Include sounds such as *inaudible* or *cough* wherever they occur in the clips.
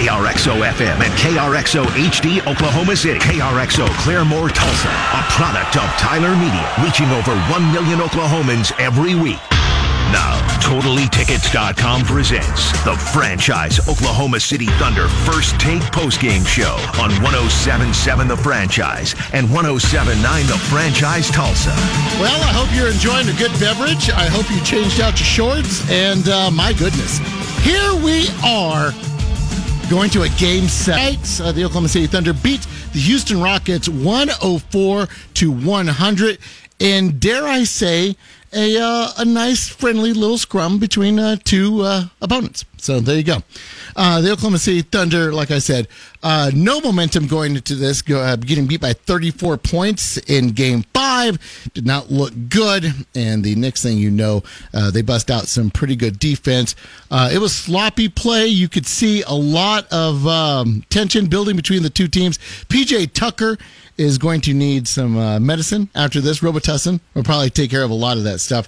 KRXO FM and KRXO HD Oklahoma City. KRXO Claremore Tulsa, a product of Tyler Media, reaching over 1 million Oklahomans every week. Now, TotallyTickets.com presents the franchise Oklahoma City Thunder First Take Postgame Show on 1077 The Franchise and 1079 The Franchise Tulsa. Well, I hope you're enjoying a good beverage. I hope you changed out your shorts. And uh, my goodness, here we are going to a game set. Uh, the Oklahoma City Thunder beat the Houston Rockets 104 to 100. And dare I say, a uh, a nice friendly little scrum between uh, two uh, opponents. So there you go. Uh, the Oklahoma City Thunder, like I said, uh, no momentum going into this, uh, getting beat by 34 points in Game Five. Did not look good, and the next thing you know, they bust out some pretty good defense. it was sloppy play. You could see a lot of um, tension building between the two teams. PJ Tucker is going to need some uh, medicine after this. Robitussin will probably take care of a lot of that stuff.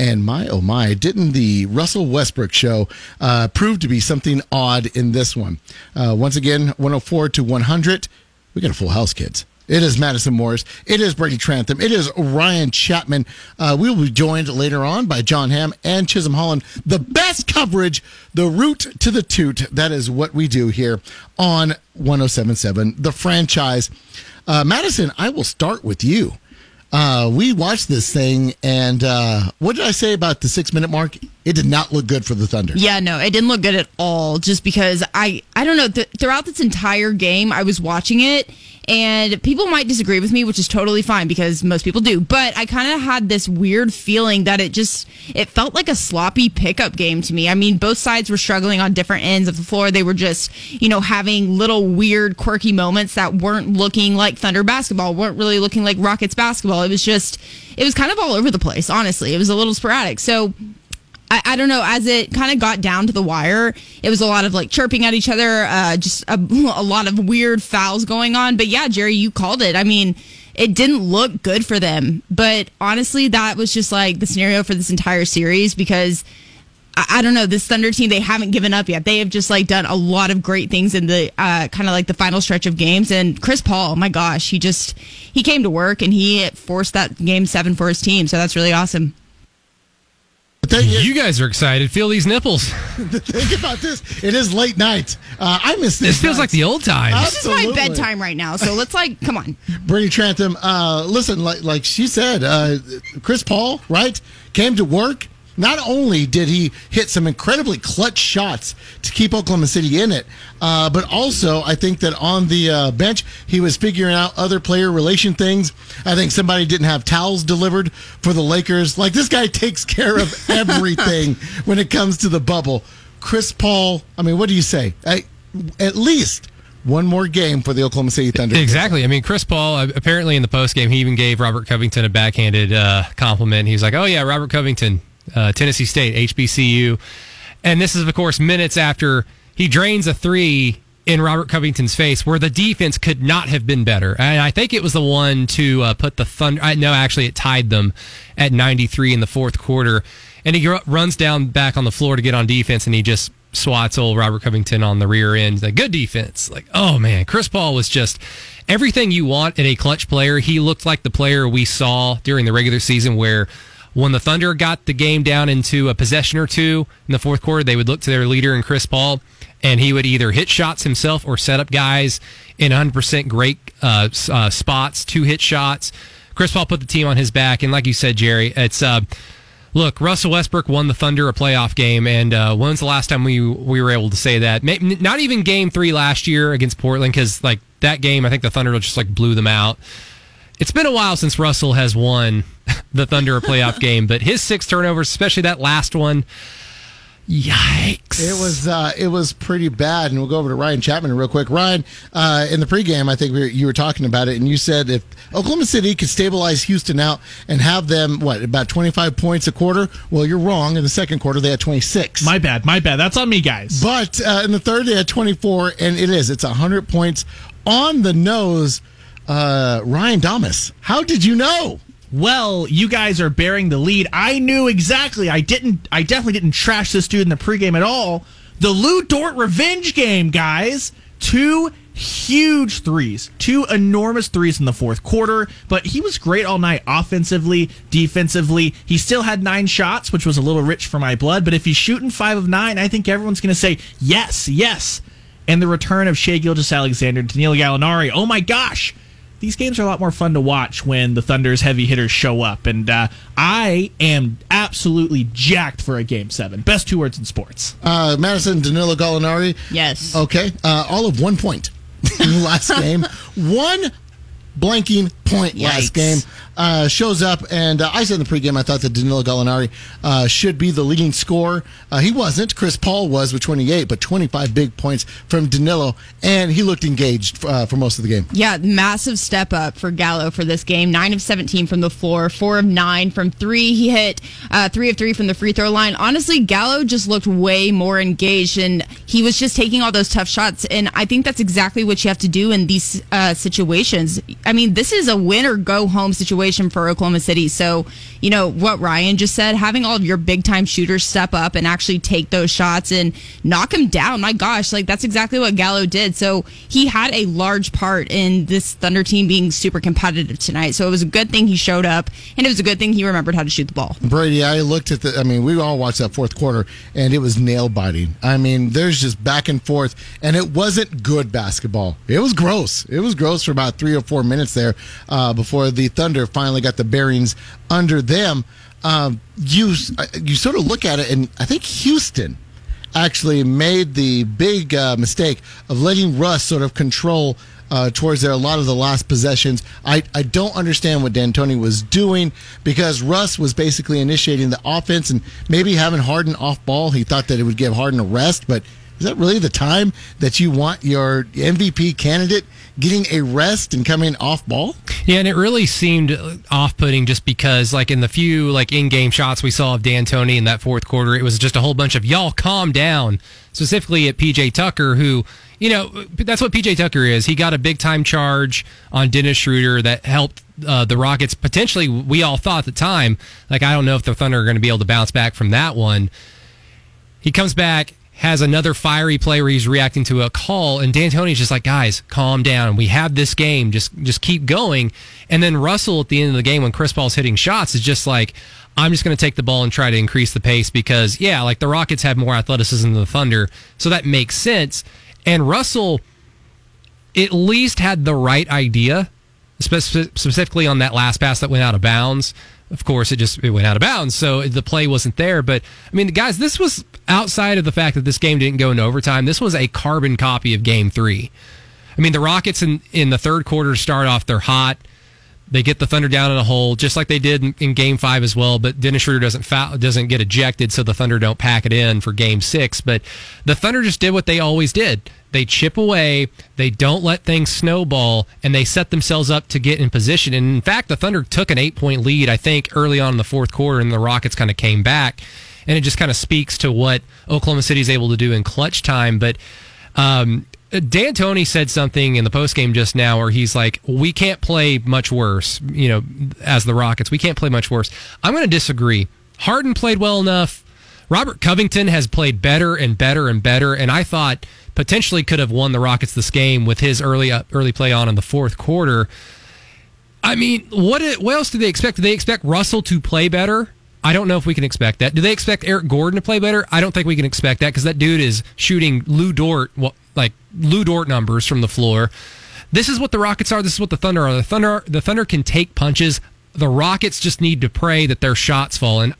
And my, oh my, didn't the Russell Westbrook show uh, prove to be something odd in this one? Uh, once again, 104 to 100. We got a full house, kids. It is Madison Morris. It is Brady Trantham. It is Ryan Chapman. Uh, we will be joined later on by John Hamm and Chisholm Holland. The best coverage, the root to the toot. That is what we do here on 1077, the franchise. Uh, Madison, I will start with you. Uh, we watched this thing, and uh, what did I say about the six minute mark? It did not look good for the Thunder. Yeah, no, it didn't look good at all. Just because I, I don't know. Th- throughout this entire game, I was watching it, and people might disagree with me, which is totally fine because most people do. But I kind of had this weird feeling that it just it felt like a sloppy pickup game to me. I mean, both sides were struggling on different ends of the floor. They were just, you know, having little weird, quirky moments that weren't looking like Thunder basketball, weren't really looking like Rockets basketball. It was just, it was kind of all over the place. Honestly, it was a little sporadic. So I, I, don't know. As it kind of got down to the wire, it was a lot of like chirping at each other, uh, just a, *laughs* a lot of weird fouls going on. But yeah, Jerry, you called it. I mean, it didn't look good for them. But honestly, that was just like the scenario for this entire series because I, I don't know this Thunder team. They haven't given up yet. They have just like done a lot of great things in the uh, kind of like the final stretch of games. And Chris Paul, my gosh, he just he came to work and he forced that game seven for his team. So that's really awesome. You guys are excited. Feel these nipples. *laughs* Think about this. It is late night. Uh, I miss this. This feels night. like the old times. Absolutely. This is my bedtime right now. So let's like, come on. *laughs* Brady Trantham, uh, listen, like, like she said, uh, Chris Paul, right, came to work not only did he hit some incredibly clutch shots to keep Oklahoma City in it, uh, but also I think that on the uh, bench he was figuring out other player relation things. I think somebody didn't have towels delivered for the Lakers. Like this guy *laughs* takes care of everything *laughs* when it comes to the bubble. Chris Paul, I mean, what do you say? I, at least one more game for the Oklahoma City Thunder. Exactly. I mean, Chris Paul uh, apparently in the post game he even gave Robert Covington a backhanded uh, compliment. He was like, "Oh yeah, Robert Covington, uh, Tennessee State, HBCU. And this is, of course, minutes after he drains a three in Robert Covington's face where the defense could not have been better. And I think it was the one to uh, put the Thunder. I, no, actually, it tied them at 93 in the fourth quarter. And he runs down back on the floor to get on defense and he just swats old Robert Covington on the rear end. Like, good defense. Like, oh man, Chris Paul was just everything you want in a clutch player. He looked like the player we saw during the regular season where when the Thunder got the game down into a possession or two in the fourth quarter, they would look to their leader in Chris Paul, and he would either hit shots himself or set up guys in 100% great uh, uh, spots, two hit shots. Chris Paul put the team on his back, and like you said, Jerry, it's. Uh, look, Russell Westbrook won the Thunder a playoff game, and uh, when's the last time we we were able to say that? Not even Game Three last year against Portland, because like that game, I think the Thunder just like blew them out. It's been a while since Russell has won *laughs* the Thunder a playoff *laughs* game, but his six turnovers, especially that last one, yikes! It was uh, it was pretty bad. And we'll go over to Ryan Chapman real quick. Ryan, uh, in the pregame, I think we were, you were talking about it, and you said if Oklahoma City could stabilize Houston out and have them what about twenty five points a quarter, well, you're wrong. In the second quarter, they had twenty six. My bad, my bad. That's on me, guys. But uh, in the third, they had twenty four, and it is it's hundred points on the nose uh, Ryan Damas, how did you know? Well, you guys are bearing the lead. I knew exactly. I didn't. I definitely didn't trash this dude in the pregame at all. The Lu Dort revenge game, guys. Two huge threes, two enormous threes in the fourth quarter, but he was great all night offensively, defensively. He still had nine shots, which was a little rich for my blood, but if he's shooting five of nine, I think everyone's going to say, yes, yes. And the return of Shai Gilgeous Alexander, Danilo Gallinari, oh my gosh. These games are a lot more fun to watch when the Thunder's heavy hitters show up. And uh, I am absolutely jacked for a game seven. Best two words in sports. Uh, Madison Danilo Gallinari. Yes. Okay. Uh, all of one point in the last *laughs* game. One blanking point last game. Uh, shows up, and uh, I said in the pregame I thought that Danilo Gallinari uh, should be the leading scorer. Uh, he wasn't. Chris Paul was with 28, but 25 big points from Danilo, and he looked engaged uh, for most of the game. Yeah, massive step up for Gallo for this game. Nine of 17 from the floor, four of nine from three. He hit uh, three of three from the free throw line. Honestly, Gallo just looked way more engaged and he was just taking all those tough shots. And I think that's exactly what you have to do in these uh, situations. I mean, this is a win or go home situation for Oklahoma City. So, you know, what Ryan just said, having all of your big time shooters step up and actually take those shots and knock them down. My gosh, like that's exactly what Gallo did. So he had a large part in this Thunder team being super competitive tonight. So it was a good thing he showed up and it was a good thing he remembered how to shoot the ball. Brady, I looked at the. I mean, we all watched that fourth quarter, and it was nail biting. I mean, there's just back and forth, and it wasn't good basketball. It was gross. It was gross for about three or four minutes there uh, before the Thunder finally got the bearings under them. Um, you you sort of look at it, and I think Houston actually made the big uh, mistake of letting Russ sort of control uh, towards their a lot of the last possessions. I, I don't understand what D'Antoni was doing because Russ was basically initiating the offense and maybe having Harden off ball. He thought that it would give Harden a rest, but is that really the time that you want your MVP candidate getting a rest and coming off ball? Yeah, and it really seemed off-putting just because, like, in the few like in-game shots we saw of D'Antoni in that fourth quarter, it was just a whole bunch of y'all calm down. Specifically at PJ Tucker, who, you know, that's what PJ Tucker is. He got a big-time charge on Dennis Schroeder that helped uh, the Rockets. Potentially, we all thought at the time, like, I don't know if the Thunder are going to be able to bounce back from that one. He comes back, has another fiery play where he's reacting to a call, and D'Antoni's just like, guys, calm down. We have this game. Just just keep going. And then Russell at the end of the game when Chris Paul's hitting shots is just like, I'm just going to take the ball and try to increase the pace because yeah, like the Rockets have more athleticism than the Thunder, so that makes sense. And Russell at least had the right idea, specifically on that last pass that went out of bounds. Of course, it just it went out of bounds, so the play wasn't there. But I mean, guys, this was outside of the fact that this game didn't go into overtime. This was a carbon copy of Game Three. I mean, the Rockets in in the third quarter start off they're hot. They get the Thunder down in a hole, just like they did in, in Game Five as well. But Dennis Schroeder doesn't foul, doesn't get ejected, so the Thunder don't pack it in for Game Six. But the Thunder just did what they always did. They chip away, they don't let things snowball, and they set themselves up to get in position. And in fact, the Thunder took an eight point lead, I think, early on in the fourth quarter, and the Rockets kind of came back. And it just kind of speaks to what Oklahoma City is able to do in clutch time. But um, D'Antoni said something in the postgame just now where he's like, "We can't play much worse." You know, as the Rockets, we can't play much worse. I'm going to disagree. Harden played well enough. Robert Covington has played better and better and better, and I thought potentially could have won the Rockets this game with his early uh, early play on in the fourth quarter. I mean, what what else do they expect? Do they expect Russell to play better? I don't know if we can expect that. Do they expect Eric Gordon to play better? I don't think we can expect that because that dude is shooting Lu Dort, like Lu Dort numbers from the floor. This is what the Rockets are. This is what the Thunder are. The Thunder, the Thunder can take punches. The Rockets just need to pray that their shots fall. And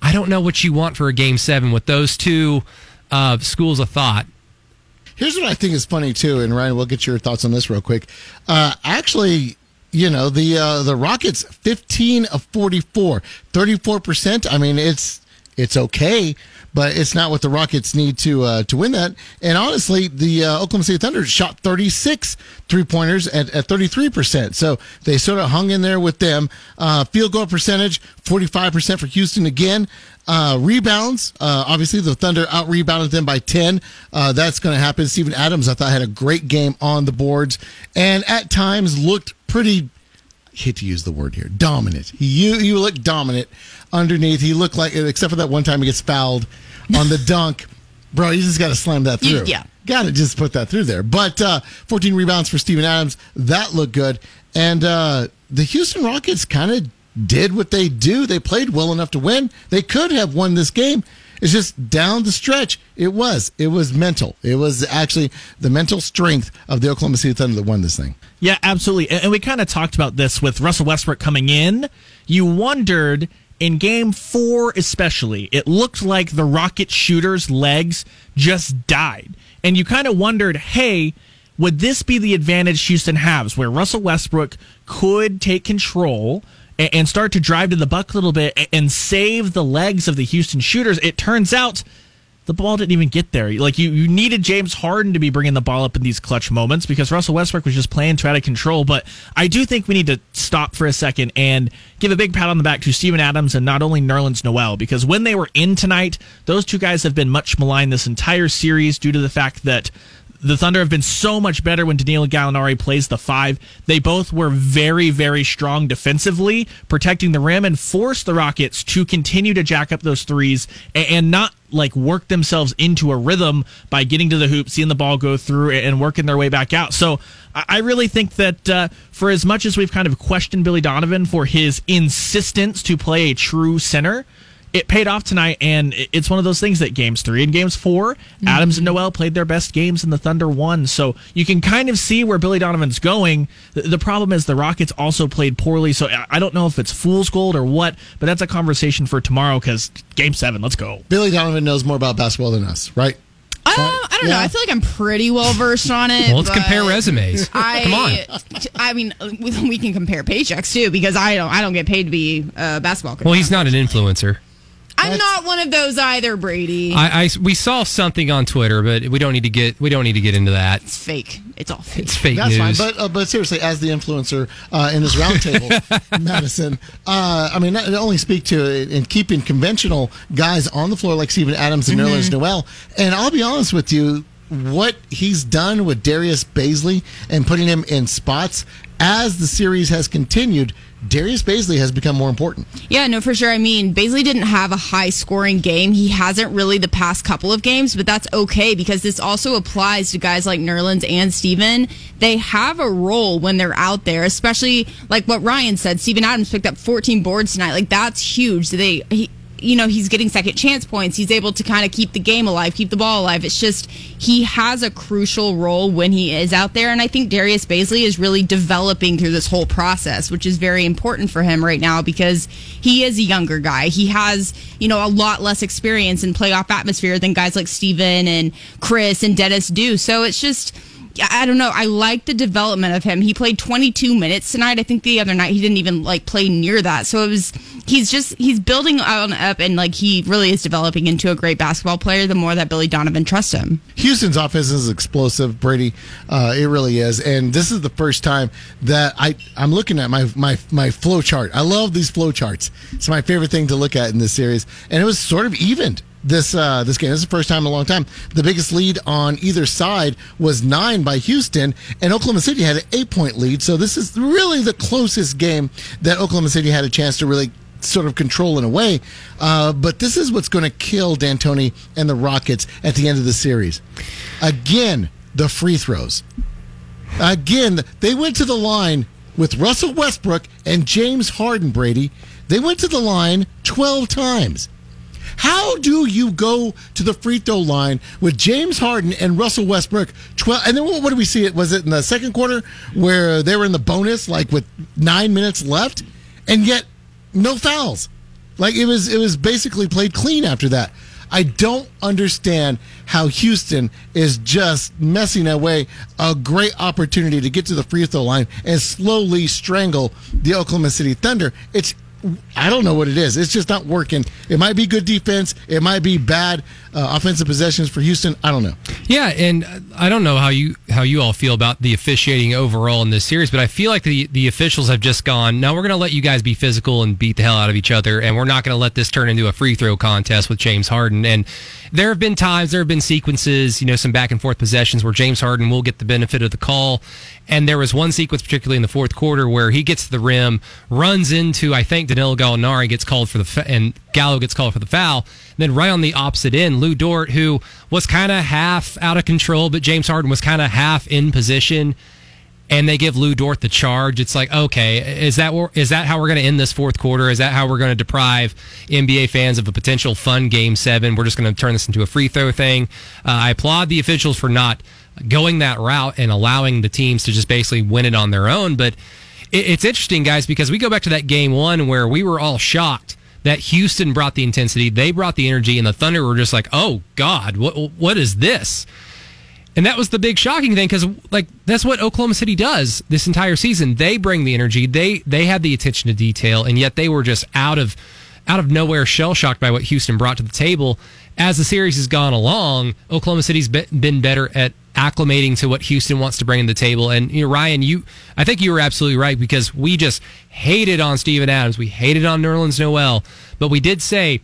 I don't know what you want for a game seven with those two uh, schools of thought. Here's what I think is funny too, and Ryan, we'll get your thoughts on this real quick. Uh, actually, you know the uh, the Rockets, 15 of 44, 34 percent. I mean, it's it's okay, but it's not what the Rockets need to uh, to win that. And honestly, the uh, Oklahoma City Thunder shot 36 three pointers at, at 33%. So they sort of hung in there with them. Uh, field goal percentage, 45% for Houston again. Uh, rebounds, uh, obviously the Thunder out rebounded them by 10. Uh, that's going to happen. Steven Adams, I thought, had a great game on the boards and at times looked pretty hate to use the word here, dominant. You you look dominant underneath. He looked like except for that one time he gets fouled on the dunk. Bro, you just got to slam that through. yeah. Got to just put that through there. But uh, 14 rebounds for Steven Adams. That looked good. And uh, the Houston Rockets kind of did what they do. They played well enough to win. They could have won this game. It's just down the stretch. It was. It was mental. It was actually the mental strength of the Oklahoma City Thunder that won this thing. Yeah, absolutely. And we kind of talked about this with Russell Westbrook coming in. You wondered in game four, especially, it looked like the rocket shooter's legs just died. And you kind of wondered, hey, would this be the advantage Houston has where Russell Westbrook could take control? And start to drive to the buck a little bit and save the legs of the Houston shooters. It turns out the ball didn't even get there. Like you, you needed James Harden to be bringing the ball up in these clutch moments because Russell Westbrook was just playing out of control. But I do think we need to stop for a second and give a big pat on the back to Steven Adams and not only Nerlens Noel because when they were in tonight, those two guys have been much maligned this entire series due to the fact that the Thunder have been so much better when Danilo Gallinari plays the five. They both were very, very strong defensively, protecting the rim and forced the Rockets to continue to jack up those threes and, not like work themselves into a rhythm by getting to the hoop, seeing the ball go through and working their way back out. So I I really think that uh, for as much as we've kind of questioned Billy Donovan for his insistence to play a true center, it paid off tonight, and it's one of those things that games three and games 4 Adams and Noel played their best games, and the Thunder won. So you can kind of see where Billy Donovan's going. The, the problem is the Rockets also played poorly, so I- I don't know if it's fool's gold or what, but that's a conversation for tomorrow because game seven, let's go. Billy Donovan knows more about basketball than us, right? Um, I don't know. I feel like I'm pretty well versed on it. Well, let's compare resumes. I, Come on. I mean, we we can compare paychecks too because I don't. I don't get paid to be a basketball coach. Well, he's not an influencer. I'm not one of those either, Brady. I, I we saw something on Twitter, but we don't need to get we don't need to get into that. it's fake. It's all fake. It's fake That's news. fine. But uh, but seriously, as the influencer uh, in this roundtable, *laughs* Madison, uh, I mean, not only speak to in keeping conventional guys on the floor like Steven Adams and Nerlens Noel, and I'll be honest with you, what he's done with Darius Bazley and putting him in spots as the series has continued. Darius Bazley has become more important. Yeah, no, for sure. I mean, Bazley didn't have a high scoring game. He hasn't really the past couple of games, but that's okay because this also applies to guys like Nerlens and Steven. They have a role when they're out there, especially like what Ryan said. Steven Adams picked up 14 boards tonight. Like, that's huge. They, he, you know, he's getting second chance points. He's able to kind of keep the game alive, keep the ball alive. It's just he has a crucial role when he is out there. And I think Darius Bazley is really developing through this whole process, which is very important for him right now because he is a younger guy. He has, you know, a lot less experience in playoff atmosphere than guys like Steven and Chris and Dennis do. So it's just. I don't know. I like the development of him. He played 22 minutes tonight. I think the other night he didn't even like play near that. So it was he's just he's building on up and like he really is developing into a great basketball player the more that Billy Donovan trusts him. Houston's offense is explosive, Brady. Uh, it really is, and this is the first time that I I'm looking at my my my flow chart. I love these flow charts. It's my favorite thing to look at in this series, and it was sort of evened. This uh, this game. This is the first time in a long time. The biggest lead on either side was nine by Houston, and Oklahoma City had an eight point lead. So this is really the closest game that Oklahoma City had a chance to really sort of control in a way. Uh, but this is what's going to kill D'Antoni and the Rockets at the end of the series. Again, the free throws. Again, they went to the line with Russell Westbrook and James Harden, Brady. They went to the line 12 times. How do you go to the free throw line with James Harden and Russell Westbrook? Twelve, and then what, what did we see? It was it in the second quarter where they were in the bonus, like with nine minutes left, and yet no fouls. Like it was, it was basically played clean after that. I don't understand how Houston is just messing away a great opportunity to get to the free throw line and slowly strangle the Oklahoma City Thunder. It's I don't know what it is. It's just not working. It might be good defense. It might be bad uh, offensive possessions for Houston. I don't know. Yeah, and I don't know how you how you all feel about the officiating overall in this series, but I feel like the the officials have just gone. No, we're going to let you guys be physical and beat the hell out of each other, and we're not going to let this turn into a free throw contest with James Harden. And there have been times, there have been sequences, you know, some back and forth possessions where James Harden will get the benefit of the call. And there was one sequence, particularly in the fourth quarter, where he gets to the rim, runs into I think Danilo Gallinari gets called for the fa- and Gallo gets called for the foul. And Then right on the opposite end, Lu Dort, who was kind of half out of control, but James Harden was kind of half in position and they give Lu Dort the charge, it's like, okay, is that is that how we're going to end this fourth quarter? Is that how we're going to deprive NBA fans of a potential fun game seven? We're just going to turn this into a free throw thing. Uh, I applaud the officials for not going that route and allowing the teams to just basically win it on their own. But it, it's interesting, guys, because we go back to that game one where we were all shocked that Houston brought the intensity, they brought the energy, and the Thunder were just like, oh God, what what is this? And that was the big shocking thing because like that's what Oklahoma City does this entire season. They bring the energy, they they have the attention to detail, and yet they were just out of out of nowhere shell shocked by what Houston brought to the table. As the series has gone along, Oklahoma City's been better at acclimating to what Houston wants to bring to the table. And you know, Ryan, you I think you were absolutely right because we just hated on Steven Adams, we hated on Nerlens Noel, but we did say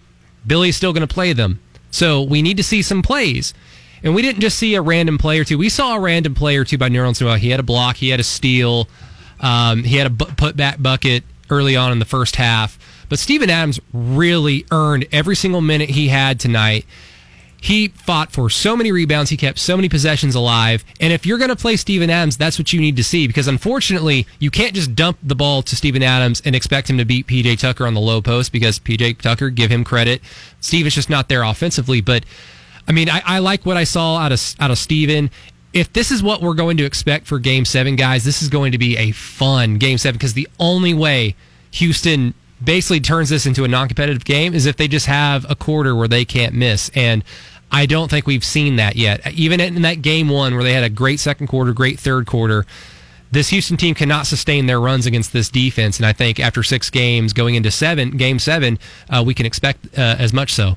Billy's still going to play them. So we need to see some plays. And we didn't just see a random play or two. We saw a random play or two by Nerlens Noel. He had a block, he had a steal, um, he had a bu- put back bucket early on in the first half. But Steven Adams really earned every single minute he had tonight. He fought for so many rebounds. He kept so many possessions alive. And if you're going to play Steven Adams, that's what you need to see because unfortunately, you can't just dump the ball to Steven Adams and expect him to beat PJ Tucker on the low post because PJ Tucker, give him credit. Steven's just not there offensively. But I mean, I, I like what I saw out of out of Steven. If this is what we're going to expect for Game Seven, guys, this is going to be a fun Game Seven because the only way Houston basically turns this into a non-competitive game is if they just have a quarter where they can't miss and. I don't think we've seen that yet. Even in that game one where they had a great second quarter, great third quarter, this Houston team cannot sustain their runs against this defense. And I think after six games going into seven, game seven, uh, we can expect uh, as much so.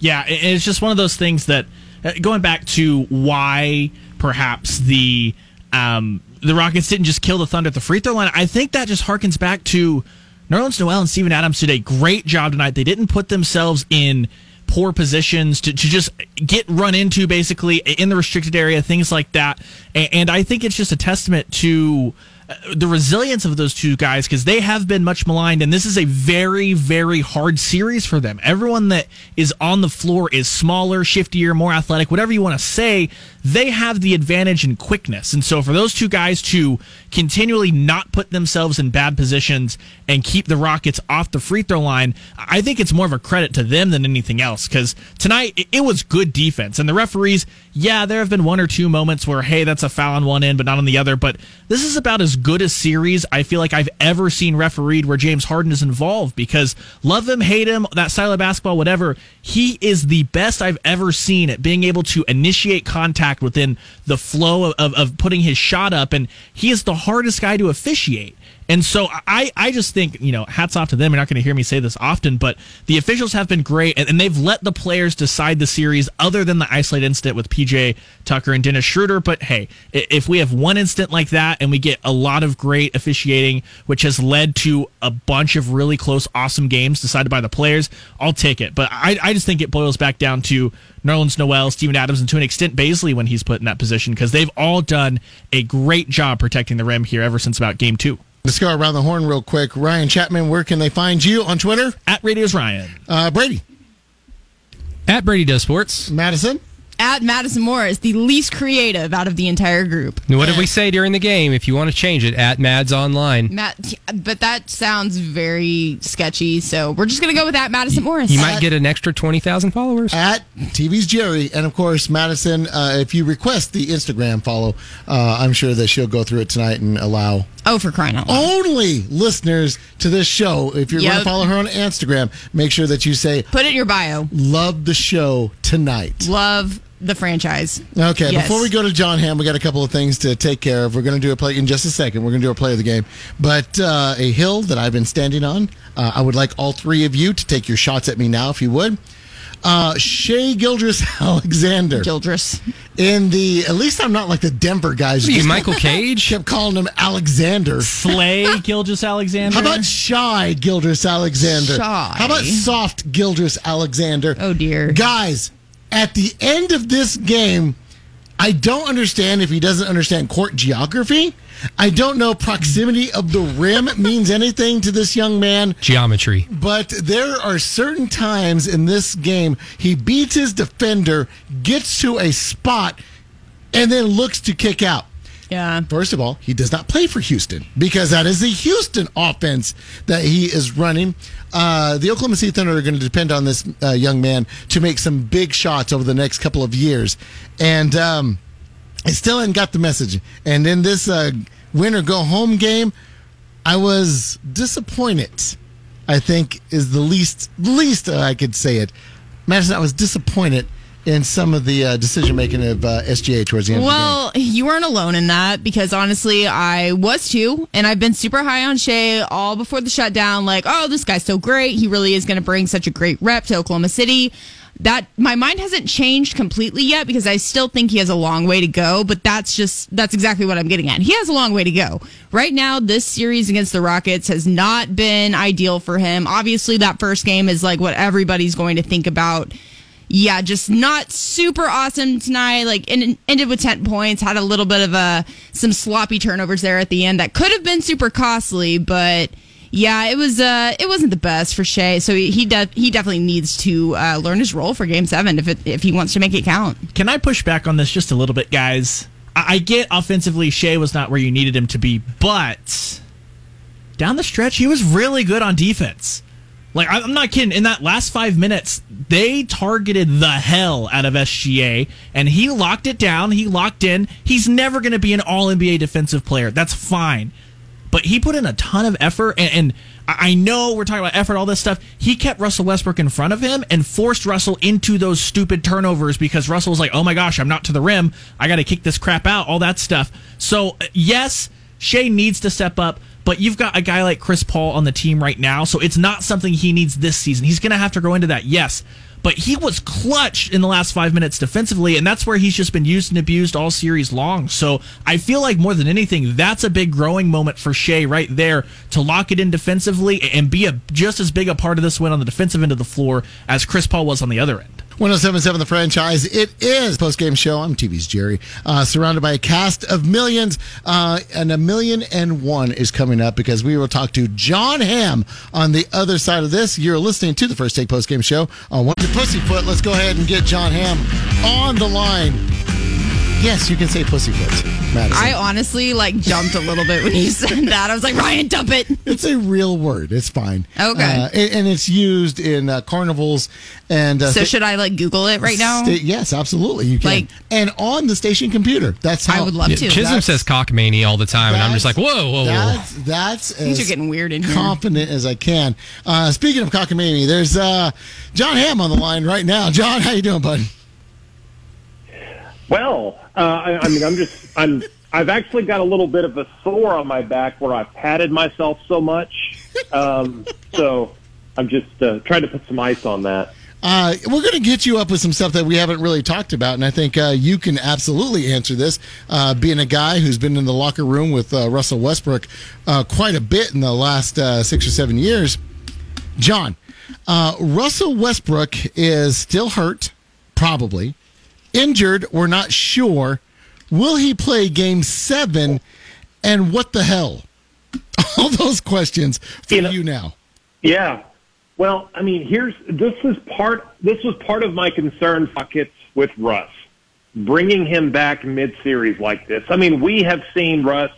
Yeah, it's just one of those things that uh, going back to why perhaps the um, the Rockets didn't just kill the Thunder at the free throw line. I think that just harkens back to Nerlens Noel and Steven Adams did a great job tonight. They didn't put themselves in poor positions to, to just get run into basically in the restricted area, things like that. And, I think it's just a testament to uh, the resilience of those two guys because they have been much maligned, and this is a very, very hard series for them. Everyone that is on the floor is smaller, shiftier, more athletic, whatever you want to say. They have the advantage in quickness. And so for those two guys to continually not put themselves in bad positions and keep the Rockets off the free throw line, I think it's more of a credit to them than anything else because tonight it was good defense. And the referees, yeah, there have been one or two moments where, hey, that's a foul on one end, but not on the other. But this is about as good a series I feel like I've ever seen refereed where James Harden is involved because love him, hate him, that style of basketball, whatever, he is the best I've ever seen at being able to initiate contact within the flow of, of, of putting his shot up. And he is the hardest guy to officiate. And so I, I just think, you know, hats off to them. You're not going to hear me say this often, but the officials have been great and, and, they've let the players decide the series other than the isolated incident with PJ Tucker and Dennis Schroeder. But hey, if we have one incident like that and we get a lot of great officiating, which has led to a bunch of really close, awesome games decided by the players, I'll take it. But I, I just think it boils back down to Nerlens Noel, Steven Adams, and to an extent Bazley when he's put in that position because they've all done a great job protecting the rim here ever since about game two. Let's go around the horn real quick. Ryan Chapman, where can they find you on Twitter? At Radios Ryan. Uh, Brady. At Brady Does Sports. Madison at Madison Morris, the least creative out of the entire group. What did we say during the game? If you want to change it, at Mads Online. Matt, but that sounds very sketchy, so we're just going to go with that Madison Morris. You might get an extra 20,000 followers. At TV's Jerry. And of course, Madison, uh, if you request the Instagram follow, uh, I'm sure that she'll go through it tonight and allow. Oh, for crying out loud. Only listeners to this show, if you're yep. going to follow her on Instagram, make sure that you say, Put it in your bio. Love the show tonight. Love the franchise. Okay, yes. before we go to John Hamm, we got a couple of things to take care of. We're going to do a play in just a second. We're going to do a play of the game. But uh, a hill that I've been standing on, uh, I would like all three of you to take your shots at me now, if you would. Uh, Shai Gilgeous *laughs* Alexander. Gildress. In the, at least I'm not like the Denver guys. You, Michael Cage? Kept calling him Alexander. Slay *laughs* Gildress Alexander. How about shy Gildress Alexander? Shy. How about soft Gildress Alexander? Oh, dear. Guys, at the end of this game, I don't understand if he doesn't understand court geography. I don't know proximity of the rim *laughs* means anything to this young man. Geometry. But there are certain times in this game he beats his defender, gets to a spot, and then looks to kick out. Yeah. First of all, he does not play for Houston because that is the Houston offense that he is running. Uh, the Oklahoma City Thunder are going to depend on this uh, young man to make some big shots over the next couple of years. And um, I still hadn't got the message. And in this uh, win or go home game, I was disappointed. I think is the least least I could say it. Madison, I was disappointed in some of the uh, decision making of uh, SGA towards the end of the. Well, you weren't alone in that because honestly, I was too. And I've been super high on Shai all before the shutdown. Like, oh, this guy's so great. He really is going to bring such a great rep to Oklahoma City. That my mind hasn't changed completely yet because I still think he has a long way to go. But that's just, that's exactly what I'm getting at. He has a long way to go. Right now, this series against the Rockets has not been ideal for him. Obviously, that first game is like what everybody's going to think about yeah, just not super awesome tonight. Like ended with ten points. Had a little bit of a some sloppy turnovers there at the end that could have been super costly, but yeah, it was uh it wasn't the best for Shai. So he he, de- he definitely needs to uh, learn his role for Game Seven if it, if he wants to make it count. Can I push back on this just a little bit, guys? I, I get offensively, Shai was not where you needed him to be, but down the stretch, he was really good on defense. Like I'm not kidding. In that last five minutes, they targeted the hell out of SGA, and he locked it down. He locked in. He's never going to be an All NBA defensive player. That's fine, but he put in a ton of effort. And, and I know we're talking about effort, all this stuff. He kept Russell Westbrook in front of him and forced Russell into those stupid turnovers because Russell was like, "Oh my gosh, I'm not to the rim. I got to kick this crap out." All that stuff. So yes, Shai needs to step up but you've got a guy like Chris Paul on the team right now, so it's not something he needs this season. He's going to have to grow into that, yes. But he was clutch in the last five minutes defensively, and that's where he's just been used and abused all series long. So I feel like more than anything, that's a big growing moment for Shai right there to lock it in defensively and be a just as big a part of this win on the defensive end of the floor as Chris Paul was on the other end. 1077 The Franchise. It is post game show. I'm TV's Jerry, uh, surrounded by a cast of millions, uh, and a million and one is coming up because we will talk to John Hamm on the other side of this. You're listening to the First Take post game show on One Pussyfoot. Let's go ahead and get John Hamm on the line. Yes, you can say pussyfoot, Madison. I honestly like jumped a little bit when you said *laughs* that. I was like, Ryan, dump it. It's a real word. It's fine. Okay. Uh, and, and it's used in uh, carnivals and. Uh, So should I like Google it right now? sta- yes, absolutely. You can. Like- and on the station computer. That's how I would love Yeah, to. Chisholm That's- says cockamania all the time, and I'm just like, That's- whoa, whoa, whoa. That's that's Things as are getting weird in here. confident as I can. Uh, speaking of cockamamie, there's uh, John Hamm on the line right now. John, how you doing, bud? Well, uh, I, I mean, I'm just, I'm, I've actually got a little bit of a sore on my back where I've patted myself so much. Um, so I'm just uh, trying to put some ice on that. Uh, we're going to get you up with some stuff that we haven't really talked about, and I think uh, you can absolutely answer this. Uh, being a guy who's been in the locker room with uh, Russell Westbrook uh, quite a bit in the last uh, six or seven years, John, Russell Westbrook is still hurt, probably injured. We're not sure. Will he play Game Seven? And what the hell? *laughs* All those questions for You know- you now. Yeah. Well, I mean, here's this is part. This was part of my concern buckets with Russ, bringing him back mid-series like this. I mean, we have seen Russ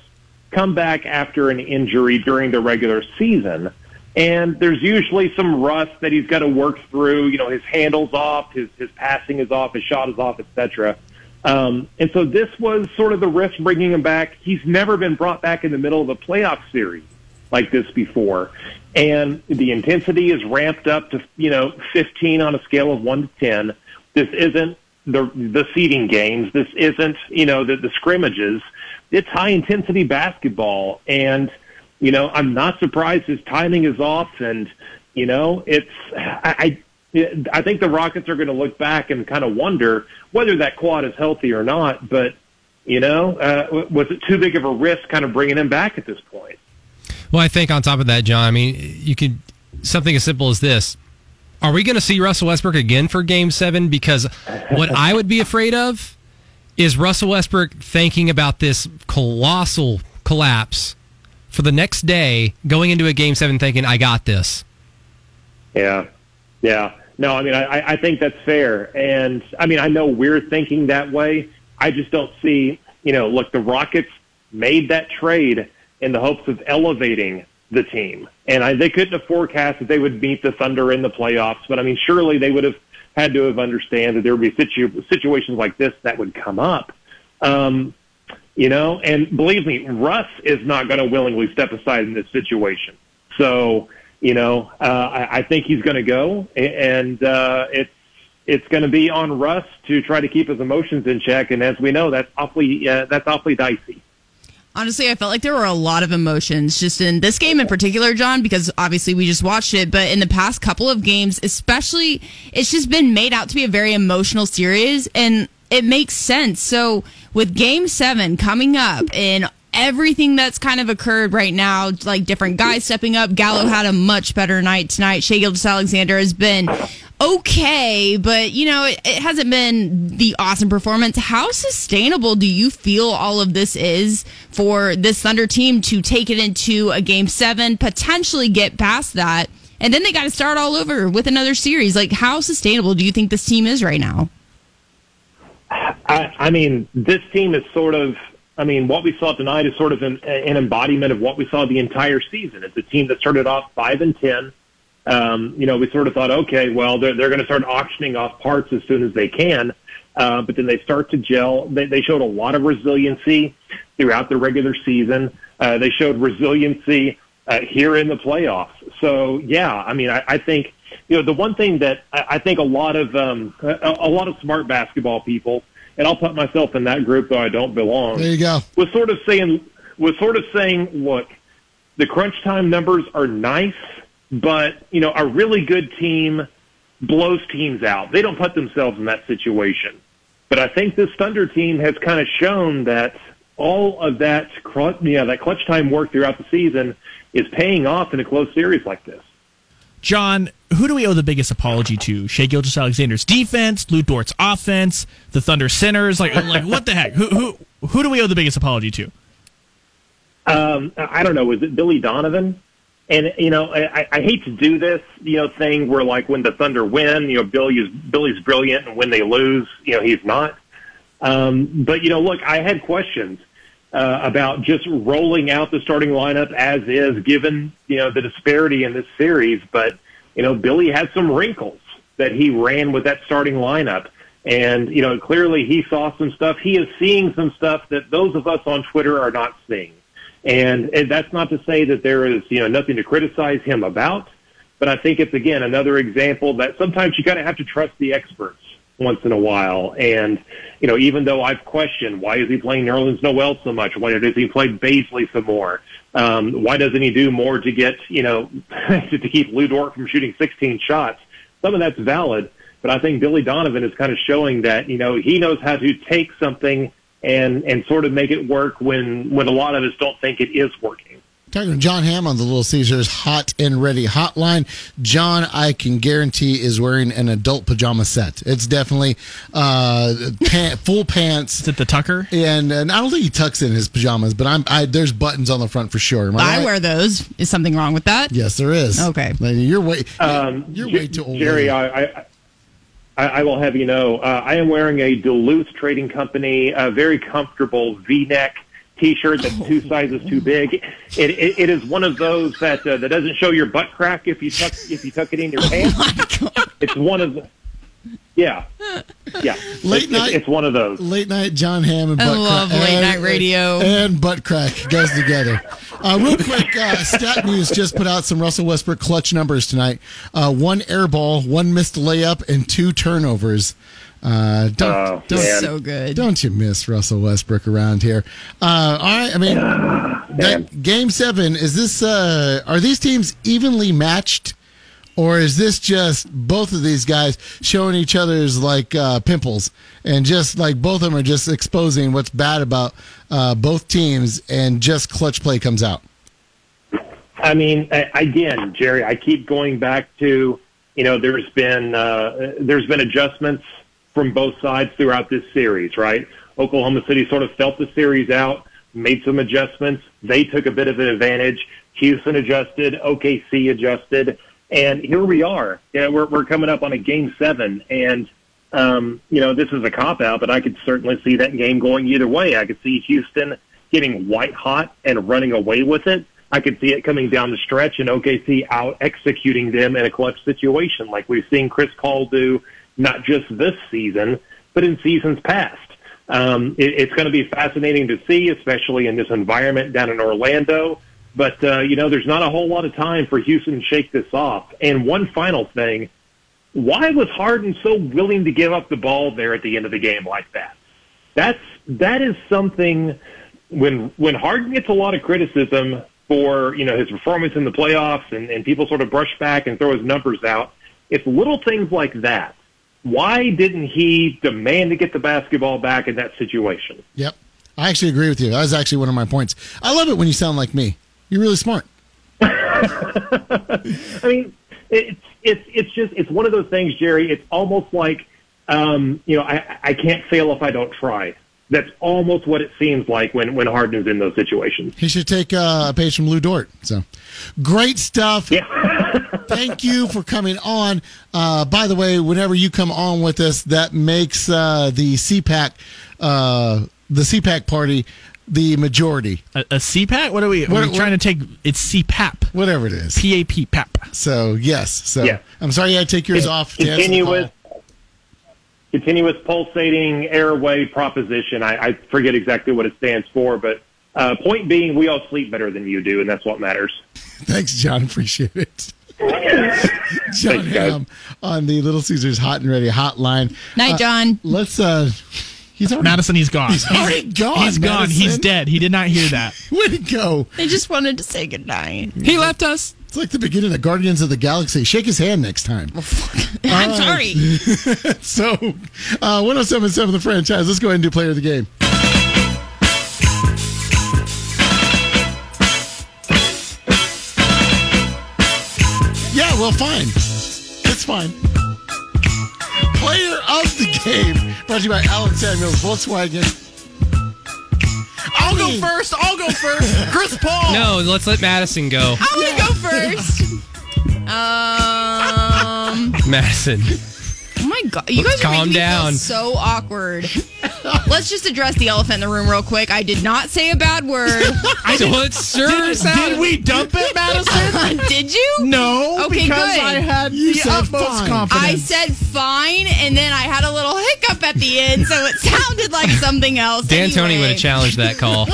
come back after an injury during the regular season, and there's usually some rust that he's got to work through. You know, his handle's off, his his passing is off, his shot is off, etc. Um, and so this was sort of the risk bringing him back. He's never been brought back in the middle of a playoff series like this before. And the intensity is ramped up to, you know, 15 on a scale of 1 to 10. This isn't the the seeding games. This isn't, you know, the, the scrimmages. It's high intensity basketball. And, you know, I'm not surprised his timing is off. And, you know, it's, I, I, I think the Rockets are going to look back and kind of wonder whether that quad is healthy or not. But, you know, uh, was it too big of a risk kind of bringing him back at this point? Well, I think on top of that, John, I mean, you could something as simple as this. Are we going to see Russell Westbrook again for game seven? Because what I would be afraid of Is Russell Westbrook thinking about this colossal collapse for the next day, going into a game seven, thinking, "I got this"? Yeah, yeah. No, I mean, I, I think that's fair, and I mean, I know we're thinking that way. I just don't see, you know, look, the Rockets made that trade in the hopes of elevating the team, and I, they couldn't have forecast that they would beat the Thunder in the playoffs. But I mean, surely they would have had to have understand that there would be situ- situations like this that would come up. Um, you know, and believe me, Russ is not going to willingly step aside in this situation. So, you know, uh, I, I think he's going to go, and uh, it's it's going to be on Russ to try to keep his emotions in check. And as we know, that's awfully uh, that's awfully dicey. Honestly, I felt like there were a lot of emotions just in this game in particular, John, because obviously we just watched it. But in the past couple of games, especially, it's just been made out to be a very emotional series, and it makes sense. So with game seven coming up and everything that's kind of occurred right now, like different guys stepping up, Gallo had a much better night tonight. Shai Gilgeous-Alexander has been okay, but you know, it, it, hasn't been the awesome performance. How sustainable do you feel all of this is for this Thunder team to take it into a game seven, potentially get past that, and then they got to start all over with another series? Like, how sustainable do you think this team is right now? I, I mean, this team is sort of. I mean, what we saw tonight is sort of an, an embodiment of what we saw the entire season. It's a team that started off five and ten um, you know, we sort of thought, okay, well, they're, they're going to start auctioning off parts as soon as they can. Uh, but then they start to gel. They, they showed a lot of resiliency throughout the regular season. Uh, they showed resiliency uh, here in the playoffs. So yeah, I mean, I, I think you know the one thing that I, I think a lot of um, a, a lot of smart basketball people, and I'll put myself in that group though I don't belong. There you go. Was sort of saying was sort of saying, look, the crunch time numbers are nice but, you know, a really good team blows teams out. They don't put themselves in that situation. But I think this Thunder team has kind of shown that all of that, you know, that clutch time work throughout the season is paying off in a close series like this. John, who do we owe the biggest apology to? Shai Gilgeous-Alexander's defense, Lu Dort's offense, the Thunder centers. Like, like what the heck? Who, who, who do we owe the biggest apology to? Um, I don't know. Was it Billy Donovan? And you know, I, I hate to do this, you know, thing where like when the Thunder win, you know, Billy is Billy's brilliant, and when they lose, you know, he's not. Um, but you know, look, I had questions uh, about just rolling out the starting lineup as is, given you know the disparity in this series. But you know, Billy had some wrinkles that he ran with that starting lineup. And, you know, clearly he saw some stuff. He is seeing some stuff that those of us on Twitter are not seeing. And, and that's not to say that there is, you know, nothing to criticize him about, but I think it's again another example that sometimes you kind of have to trust the experts once in a while. And, you know, even though I've questioned why is he playing Nerlens Noel so much? Why does he play Bazley some more? Um, why doesn't he do more to get, you know, *laughs* to, to keep Lu Dort from shooting 16 shots? Some of that's valid, but I think Billy Donovan is kind of showing that, you know, he knows how to take something and and sort of make it work when when a lot of us don't think it is working. Talking to John Hamm on the Little Caesars Hot and Ready hotline. John, I can guarantee, is wearing an adult pajama set. It's definitely uh, pant, *laughs* full pants. Is it the tucker? And, and I don't think he tucks in his pajamas, but I'm I, there's buttons on the front for sure. I, I wear those. Is something wrong with that? Yes, there is. Okay, you're way um, you're way too old. Jerry, I, I I, I will have you know, uh, I am wearing a Duluth Trading Company, a very comfortable V-neck T-shirt that's two sizes too big. It, it, it is one of those that uh, that doesn't show your butt crack if you tuck if you tuck it in your *laughs* pants. Oh it's one of the, yeah, yeah. Late it's, night. It's, it's, one of those. Late night John Hamm and I butt love crack. late and, night radio and butt crack goes together. Uh, real quick, uh, Stat News just put out some Russell Westbrook clutch numbers tonight. Uh, one air ball, one missed layup, and two turnovers. Uh, don't, oh, don't so good. Don't you miss Russell Westbrook around here? Uh, all right, I mean, *sighs* that, game seven is this? Uh, are these teams evenly matched? Or is this just both of these guys showing each other's like uh, pimples and just like both of them are just exposing what's bad about uh, both teams and just clutch play comes out? I mean, again, Jerry, I keep going back to you know there's been uh, there's been adjustments from both sides throughout this series, right? Oklahoma City sort of felt the series out, made some adjustments. They took a bit of an advantage. Houston adjusted, OKC adjusted, and here we are. Yeah, we're we're coming up on a game seven, and um, you know this is a cop out, but I could certainly see that game going either way. I could see Houston getting white hot and running away with it. I could see it coming down the stretch and OKC out executing them in a clutch situation, like we've seen Chris Paul do, not just this season, but in seasons past. Um, it, it's going to be fascinating to see, especially in this environment down in Orlando. But, uh, you know, there's not a whole lot of time for Houston to shake this off. And one final thing, why was Harden so willing to give up the ball there at the end of the game like that? That's, that is something when, when Harden gets a lot of criticism for, you know, his performance in the playoffs and, and people sort of brush back and throw his numbers out, it's little things like that. Why didn't he demand to get the basketball back in that situation? Yep. I actually agree with you. That was actually one of my points. I love it when you sound like me. You're really smart. *laughs* I mean, it's it's it's just it's one of those things, Jerry. It's almost like um, you know I I can't fail if I don't try. That's almost what it seems like when when Harden is in those situations. He should take uh, a page from Lu Dort. So great stuff. Yeah. Thank you for coming on. Uh, by the way, whenever you come on with us, that makes uh, the CPAC uh, the CPAC party the majority. A, a CPAC? What are we? What- are we trying to take? It's CPAP. Whatever it is. PAP. PAP. So yes. So Yeah. I'm sorry I take yours off. to answer continuous continuous pulsating airway proposition. I, I forget exactly what it stands for, but uh, point being, we all sleep better than you do, and that's what matters. *laughs* Thanks, John. Appreciate it. *laughs* John Thanks. Ham on the Little Caesars Hot and Ready hotline. Night, Uh, John. Let's. uh He's already, Madison, he's gone. He's already gone. He's gone. He's dead. He did not hear that. *laughs* Way to go! I just wanted to say goodnight. He left us. It's like the beginning of Guardians of the Galaxy. Shake his hand next time. *laughs* I'm sorry. So, uh, 1077 the franchise. Let's go ahead and do player of the game. Well, fine. It's fine. Player of the game brought to you by Allen Samuels, Volkswagen. I'll go first. I'll go first. *laughs* Chris Paul. No, let's let Madison go. I want to go first. *laughs* Um. Madison. Oh my god, you guys are Calm making me feel so awkward. *laughs* Let's just address the elephant in the room real quick. I did not say a bad word. So it sure sounded- Did we dump it, Madison? *laughs* did you? No, Okay, because good. I had You the said utmost fine. confidence. I said fine, and then I had a little hiccup at the end, so it *laughs* sounded like something else. D'Antoni would have challenged that call.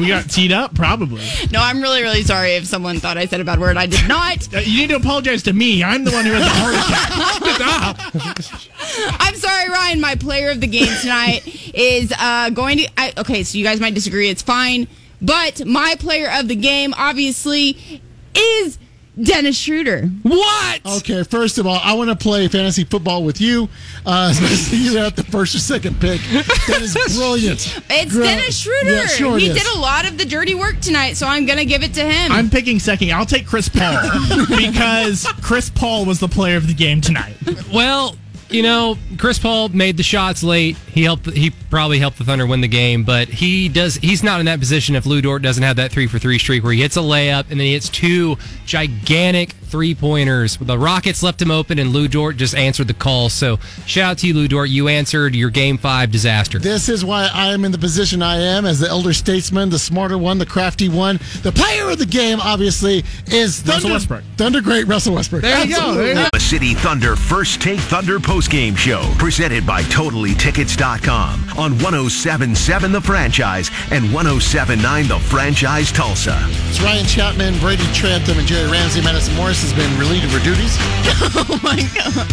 we got teed up, probably. No, I'm really, really sorry if someone thought I said a bad word. I did not. Uh, You need to apologize to me. I'm the one who had the heart attack. Stop. I'm sorry, Ryan. My player of the game tonight is uh, going to. I, okay, so you guys might disagree. It's fine. But my player of the game, obviously, is Dennis Schroeder. what? Okay, first of all, I want to play fantasy football with you, uh, *laughs* especially you at the first or second pick. That is *laughs* brilliant. It's Gra- Dennis Schroeder. Yeah, sure he is. did a lot of the dirty work tonight, so I'm going to give it to him. I'm picking second. I'll take Chris Paul *laughs* because Chris Paul was the player of the game tonight. Well, you know, Chris Paul made the shots late. He helped. He probably helped the Thunder win the game, but he does. He's not in that position if Lu Dort doesn't have that three for three streak where he hits a layup and then he hits two gigantic three pointers. The Rockets left him open, and Lu Dort just answered the call. So shout out to you, Lu Dort. You answered your game five disaster. This is why I am in the position I am as the elder statesman, the smarter one, the crafty one. The player of the game, obviously, is Thunder, Russell Westbrook. Thunder great Russell Westbrook. There you go. There you go. The City Thunder First Take Thunder postgame show, presented by TotallyTickets.com on 1077 The Franchise and 1079 The Franchise Tulsa. It's Ryan Chapman, Brady Trantham, and Jerry Ramsey. Madison Morris has been relieved of her duties. *laughs* oh my god.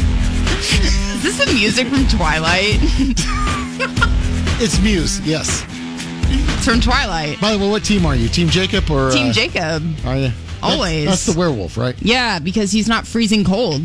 Is this the music from Twilight? *laughs* It's Muse, yes. it's from Twilight. By the way, what team are you? Team Jacob or Team uh, Jacob. Are you? Always. That's, that's the werewolf, right? Yeah, because he's not freezing cold.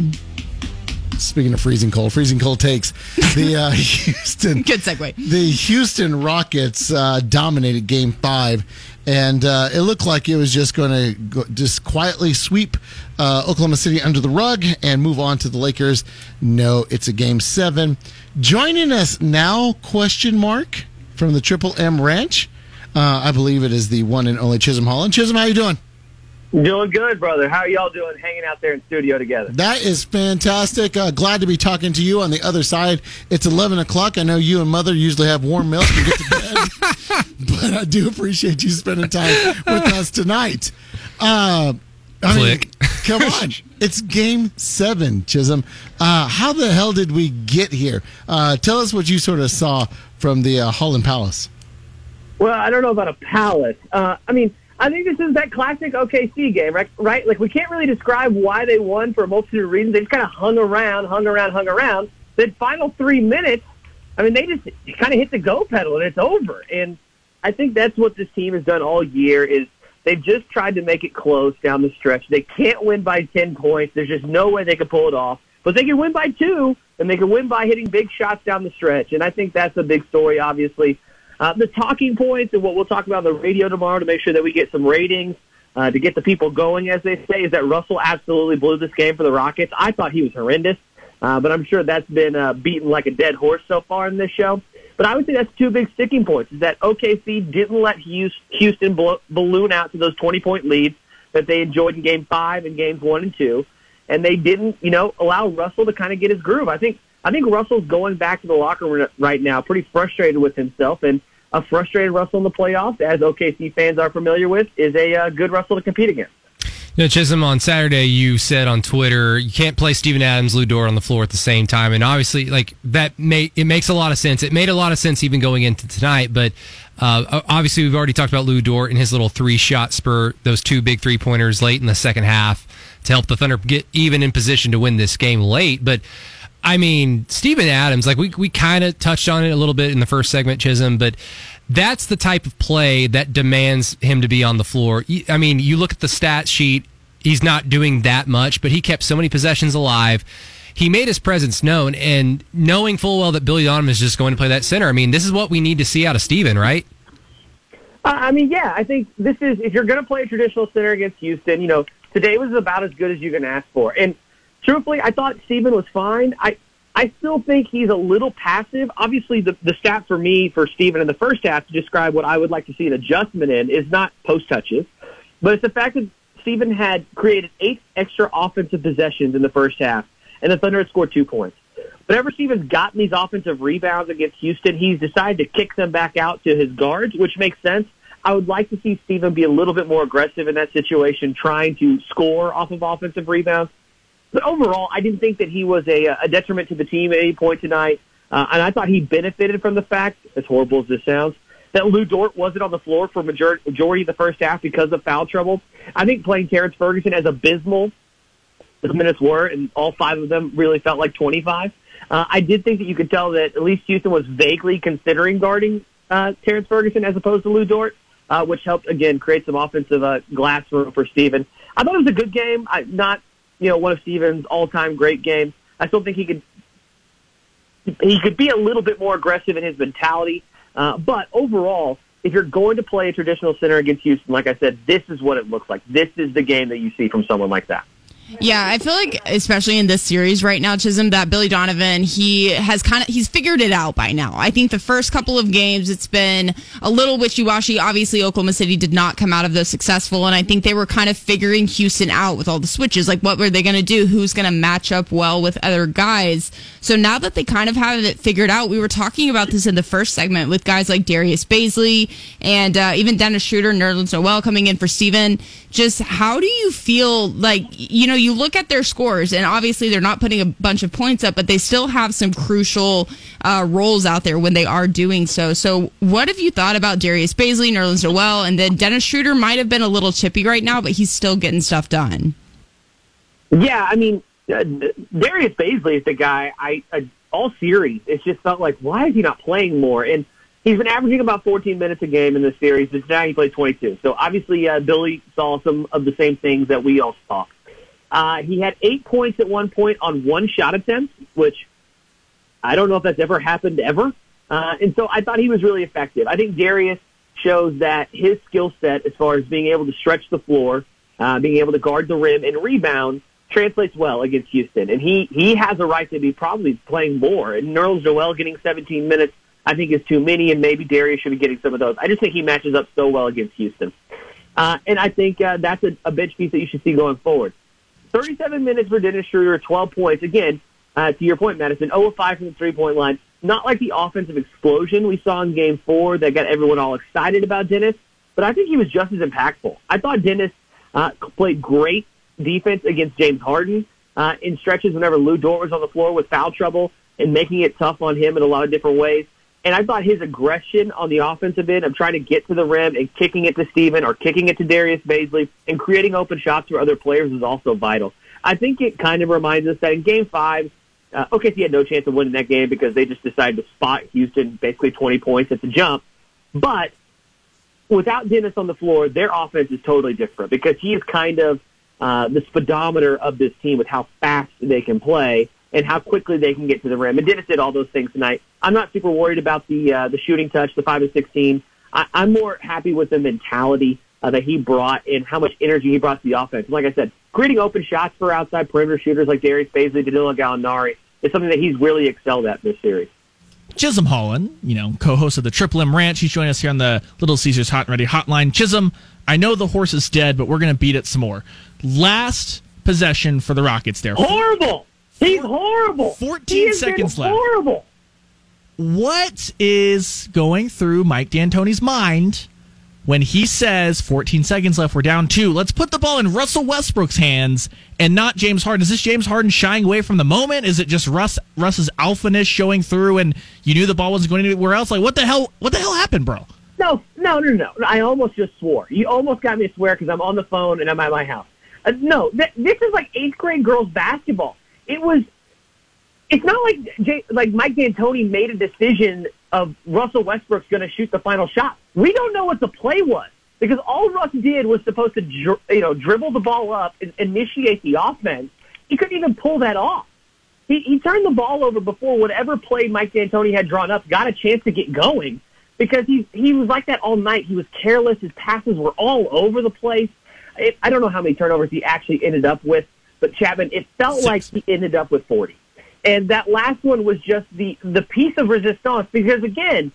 Speaking of freezing cold, freezing cold takes the uh, *laughs* Houston. Good segue. The Houston Rockets uh, dominated Game Five, and uh, it looked like it was just going to just quietly sweep uh, Oklahoma City under the rug and move on to the Lakers. No, it's a Game Seven. Joining us now? Question mark from the Triple M Ranch. Uh, I believe it is the one and only Chisholm Holland. Chisholm, how you doing? Doing good, brother. How are y'all doing hanging out there in studio together? That is fantastic. Uh, glad to be talking to you on the other side. It's 11 o'clock. I know you and Mother usually have warm milk and get to bed, *laughs* but I do appreciate you spending time with us tonight. Uh, I mean, come on. *laughs* It's game seven, Chisholm. Uh, how the hell did we get here? Uh, tell us what you sort of saw from the uh, Holland Palace. Well, I don't know about a palace. Uh, I mean, I think this is that classic OKC game, right? Right? Like we can't really describe why they won for a multitude of reasons. They just kind of hung around, hung around, hung around. Then final three minutes, I mean, they just kind of hit the go pedal and it's over. And I think that's what this team has done all year is they've just tried to make it close down the stretch. They can't win by 10 points. There's just no way they can pull it off. But they can win by two, and they can win by hitting big shots down the stretch. And I think that's a big story, obviously. Uh, the talking points and what we'll talk about on the radio tomorrow to make sure that we get some ratings, uh, to get the people going, as they say, is that Russell absolutely blew this game for the Rockets. I thought he was horrendous, uh, but I'm sure that's been uh, beaten like a dead horse so far in this show. But I would say that's two big sticking points, is that OKC didn't let Houston balloon out to those 20-point leads that they enjoyed in Game 5 and Games 1 and 2, and they didn't, you know, allow Russell to kind of get his groove. I think I think Russell's going back to the locker room right now, pretty frustrated with himself, and a frustrated Russell in the playoffs, as OKC fans are familiar with, is a uh, good Russell to compete against. You know, Chisholm, on Saturday, you said on Twitter you can't play Steven Adams, Lu Dort on the floor at the same time, and obviously, like that, may, it makes a lot of sense. It made a lot of sense even going into tonight, but uh, obviously, we've already talked about Lu Dort and his little three-shot spur, those two big three pointers late in the second half to help the Thunder get even in position to win this game late. But I mean, Steven Adams, like we we kind of touched on it a little bit in the first segment, Chisholm, but that's the type of play that demands him to be on the floor. I mean, you look at the stat sheet, he's not doing that much, but he kept so many possessions alive. He made his presence known, and knowing full well that Billy Donovan is just going to play that center, I mean, this is what we need to see out of Steven, right? Uh, I mean, yeah, I think this is if you're going to play a traditional center against Houston, you know, today was about as good as you can ask for. And truthfully, I thought Steven was fine. I I still think he's a little passive. Obviously, the the stat for me for Steven in the first half to describe what I would like to see an adjustment in is not post touches, but it's the fact that Steven had created eight extra offensive possessions in the first half, and the Thunder had scored two points. Whenever Steven's gotten these offensive rebounds against Houston, he's decided to kick them back out to his guards, which makes sense. I would like to see Steven be a little bit more aggressive in that situation, trying to score off of offensive rebounds. But overall, I didn't think that he was a, a detriment to the team at any point tonight. Uh, and I thought he benefited from the fact, as horrible as this sounds, that Lu Dort wasn't on the floor for majority, majority of the first half because of foul trouble. I think playing Terrence Ferguson as abysmal as minutes were, and all five of them really felt like 25. Uh, I did think that you could tell that at least Houston was vaguely considering guarding uh, Terrence Ferguson as opposed to Lu Dort, uh, which helped again create some offensive uh, glass for for Steven. I thought it was a good game. I, not you know one of Steven's all time great games. I still think he could he could be a little bit more aggressive in his mentality. Uh, but overall, if you're going to play a traditional center against Houston, like I said, this is what it looks like. This is the game that you see from someone like that. Yeah, I feel like especially in this series right now, Chisholm, that Billy Donovan, he has kind of he's figured it out by now. I think the first couple of games it's been a little wishy-washy. Obviously, Oklahoma City did not come out of those successful, and I think they were kind of figuring Houston out with all the switches. Like, what were they going to do? Who's going to match up well with other guys? So now that they kind of have it figured out, we were talking about this in the first segment with guys like Darius Bazley and uh, even Dennis Schroeder, Nerlens Noel coming in for Steven. Just how do you feel like you know? You look at their scores, and obviously they're not putting a bunch of points up, but they still have some crucial uh, roles out there when they are doing so. So, what have you thought about Darius Bazley, Nerlens Noel, and then Dennis Schroeder might have been a little chippy right now, but he's still getting stuff done. Yeah, I mean, uh, Darius Bazley is the guy. I uh, all series, it's just felt like why is he not playing more? And he's been averaging about 14 minutes a game in this series. But now he played 22. So obviously, uh, Billy saw some of the same things that we all saw. Uh, he had eight points at one point on one shot attempt, which I don't know if that's ever happened ever. Uh, and so I thought he was really effective. I think Darius shows that his skill set as far as being able to stretch the floor, uh, being able to guard the rim and rebound translates well against Houston. And he, he has a right to be probably playing more. And Nerlens Noel getting 17 minutes, I think is too many, and maybe Darius should be getting some of those. I just think he matches up so well against Houston. Uh, and I think uh, that's a, a bench piece that you should see going forward. 37 minutes for Dennis Schroeder, 12 points. Again, uh, to your point, Madison, 0 of 5 from the three point line. Not like the offensive explosion we saw in game four that got everyone all excited about Dennis, but I think he was just as impactful. I thought Dennis uh, played great defense against James Harden uh, in stretches whenever Lu Dort was on the floor with foul trouble and making it tough on him in a lot of different ways. And I thought his aggression on the offensive end of trying to get to the rim and kicking it to Steven or kicking it to Darius Bazley and creating open shots for other players is also vital. I think it kind of reminds us that in game five, uh, OKC had no chance of winning that game because they just decided to spot Houston basically 20 points at the jump. But without Dennis on the floor, their offense is totally different because he is kind of uh, the speedometer of this team with how fast they can play and how quickly they can get to the rim. And Dennis did all those things tonight. I'm not super worried about the uh, the shooting touch, the five and sixteen. I, I'm more happy with the mentality uh, that he brought and how much energy he brought to the offense. Like I said, creating open shots for outside perimeter shooters like Darius Bazley, Danilo Gallinari is something that he's really excelled at this series. Chisholm Holland, you know, co-host of the Triple M Ranch. He's joining us here on the Little Caesars Hot and Ready Hotline. Chisholm, I know the horse is dead, but we're going to beat it some more. Last possession for the Rockets there. Horrible. He's horrible. 14 seconds left. Horrible. What is going through Mike D'Antoni's mind when he says 14 seconds left, we're down two. Let's put the ball in Russell Westbrook's hands and not James Harden. Is this James Harden shying away from the moment? Is it just Russ Russ's alphaness showing through and you knew the ball wasn't going anywhere else? Like what the hell what the hell happened, bro? No, no, no, no. I almost just swore. You almost got me to swear because I'm on the phone and I'm at my house. Uh, no, th- this is like eighth grade girls basketball. It was. It's not like J- like Mike D'Antoni made a decision of Russell Westbrook's going to shoot the final shot. We don't know what the play was because all Russ did was supposed to you know dribble the ball up and initiate the offense. He couldn't even pull that off. He, he turned the ball over before whatever play Mike D'Antoni had drawn up got a chance to get going because he he was like that all night. He was careless. His passes were all over the place. I don't know how many turnovers he actually ended up with, but Chapman, it felt Six. like he ended up with 40. And that last one was just the, the piece of resistance because again,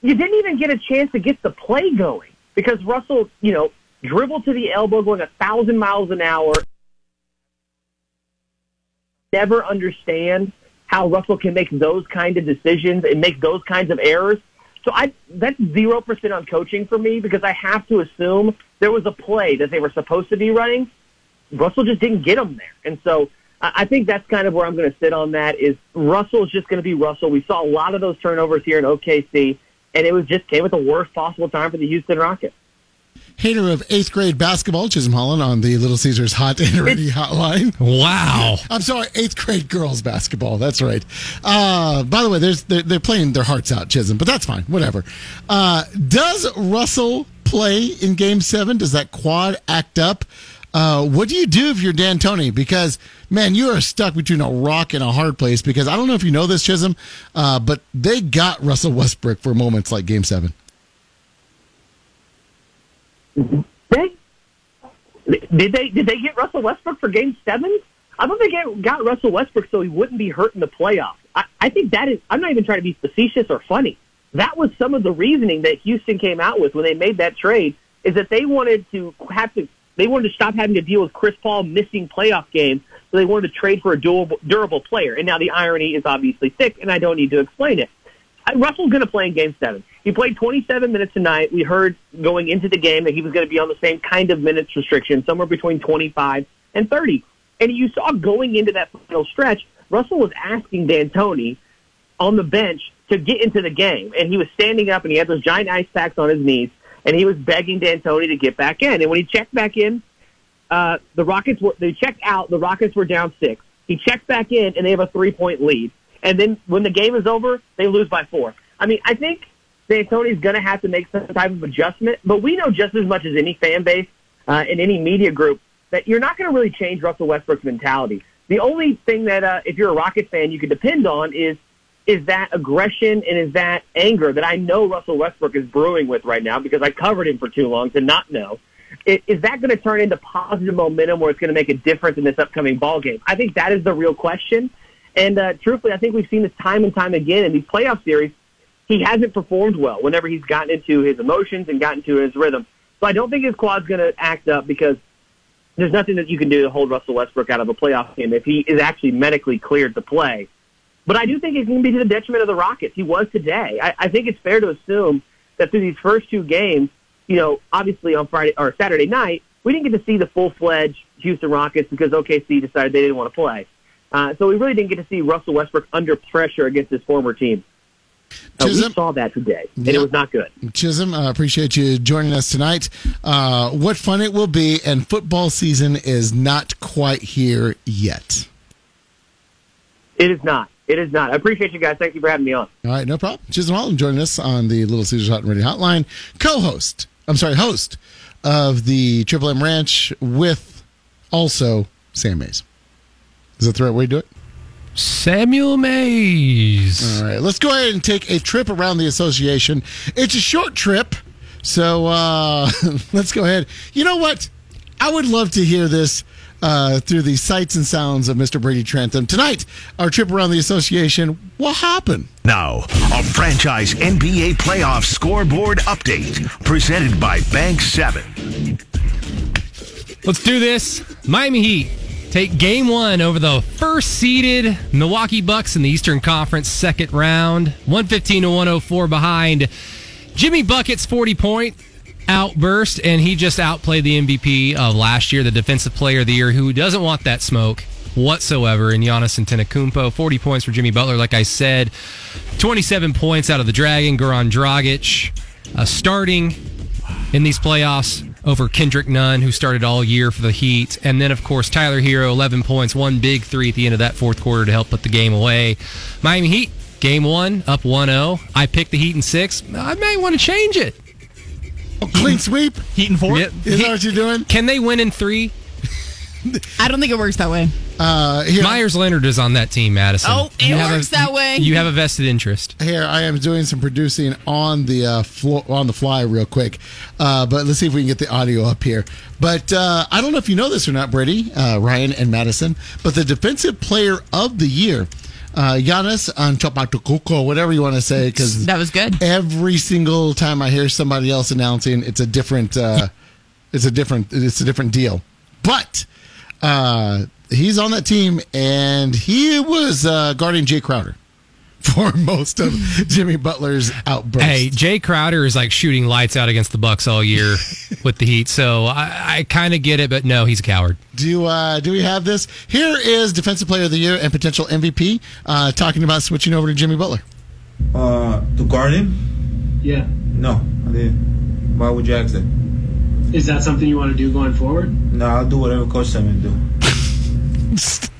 you didn't even get a chance to get the play going because Russell, you know, dribbled to the elbow going a thousand miles an hour. Never understand how Russell can make those kind of decisions and make those kinds of errors. So I that's zero percent on coaching for me because I have to assume there was a play that they were supposed to be running. Russell just didn't get them there, and so I I think that's kind of where I'm going to sit on that. Is Russell is just going to be Russell? We saw a lot of those turnovers here in OKC, and it was just came at the worst possible time for the Houston Rockets. Hater of eighth grade basketball, Chisholm Holland on the Little Caesars Hot and Ready Hotline. Wow. I'm sorry, eighth grade girls basketball. That's right. Uh, by the way, there's they're, they're playing their hearts out, Chisholm, but that's fine. Whatever. Uh, does Russell play in Game Seven? Does that quad act up? Uh, what do you do if you're D'Antoni? Because man, you are stuck between a rock and a hard place. Because I don't know if you know this, Chisholm, uh, but they got Russell Westbrook for moments like Game Seven. They did they did they get Russell Westbrook for Game Seven? I thought they got Russell Westbrook so he wouldn't be hurt in the playoffs. I, I think that is. I'm not even trying to be facetious or funny. That was some of the reasoning that Houston came out with when they made that trade. Is that they wanted to have to they wanted to stop having to deal with Chris Paul missing playoff games, so they wanted to trade for a durable, durable player. And now the irony is obviously thick, and I don't need to explain it. I- Russell's going to play in Game Seven. He played 27 minutes tonight. We heard going into the game that he was going to be on the same kind of minutes restriction, somewhere between 25 and 30. And you saw going into that final stretch, Russell was asking D'Antoni on the bench to get into the game, and he was standing up and he had those giant ice packs on his knees, and he was begging D'Antoni to get back in. And when he checked back in, uh, the Rockets were they checked out. The Rockets were down six. He checks back in, and they have a three point lead. And then when the game is over, they lose by four. I mean, I think D'Antoni's going to have to make some type of adjustment. But we know just as much as any fan base uh, and any media group that you're not going to really change Russell Westbrook's mentality. The only thing that, uh, if you're a Rockets fan, you can depend on is is that aggression and is that anger that I know Russell Westbrook is brewing with right now because I covered him for too long to not know. Is that going to turn into positive momentum where it's going to make a difference in this upcoming ball game? I think that is the real question. And uh, truthfully, I think we've seen this time and time again in these playoff series. He hasn't performed well whenever he's gotten into his emotions and gotten into his rhythm. So I don't think his quad's going to act up because there's nothing that you can do to hold Russell Westbrook out of a playoff game if he is actually medically cleared to play. But I do think it's going to be to the detriment of the Rockets. He was today. I, I think it's fair to assume that through these first two games, you know, obviously on Friday or Saturday night, we didn't get to see the full-fledged Houston Rockets because OKC decided they didn't want to play. Uh, so we really didn't get to see Russell Westbrook under pressure against his former team. Uh, we saw that today, and it was not good. Chisholm, I appreciate you joining us tonight. Uh, what fun it will be, and football season is not quite here yet. It is not. It is not. I appreciate you guys. Thank you for having me on. All right, no problem. Chisholm Holland joining us on the Little Caesars Hot and Ready Hotline, co-host. I'm sorry, host of the Triple M Ranch with also Sam Mays. Is that the right way to do it? Samuel Mays. All right, let's go ahead and take a trip around the association. It's a short trip, so uh, *laughs* let's go ahead. You know what? I would love to hear this uh, through the sights and sounds of Mr. Brady Trantham. Tonight, our trip around the association. What happened? Now, a franchise NBA playoff scoreboard update presented by Bank 7. Let's do this. Miami Heat take game one over the first seeded Milwaukee Bucks in the Eastern Conference second round. 115 to 104 behind Jimmy Bucket's 40 point outburst, and he just outplayed the MVP of last year, the Defensive Player of the Year, who doesn't want that smoke whatsoever in Giannis Antetokounmpo. 40 points for Jimmy Butler, like I said. 27 points out of the Dragon, Goran Dragic, uh, starting in these playoffs over Kendrick Nunn, who started all year for the Heat. And then, of course, Tyler Herro, 11 points, one big three at the end of that fourth quarter to help put the game away. Miami Heat, game one, up 1 0. I picked the Heat in six. I may want to change it. Clean sweep? Heat and four. Yeah. Is that what you're doing? Can they win in three? I don't think it works that way. Uh, here, Meyers Leonard is on that team, Madison. Oh, it You have works that way. You have a vested interest. here I am doing some producing on the uh, flo- on the fly real quick, uh, but let's see if we can get the audio up here. But uh, I don't know if you know this or not, Brady, uh, Ryan, and Madison, but the defensive player of the year, uh, Giannis Antetokounmpo, whatever you want to say, because That was good. every single time I hear somebody else announcing, it's a different, uh, *laughs* it's a different, it's a different deal. But uh, he's on that team, and he was uh, guarding Jae Crowder for most of Jimmy Butler's outburst. Hey, Jae Crowder is like shooting lights out against the Bucks all year *laughs* with the Heat, so I, I kind of get it, but no, he's a coward. do uh, do we have this? Here is Defensive Player of the Year and potential MVP uh, talking about switching over to Jimmy Butler. Uh, to guard him? Yeah. No, I didn't. Why would you ask that? Is that something you want to do going forward? No, I'll do whatever coach tell me to do. *laughs*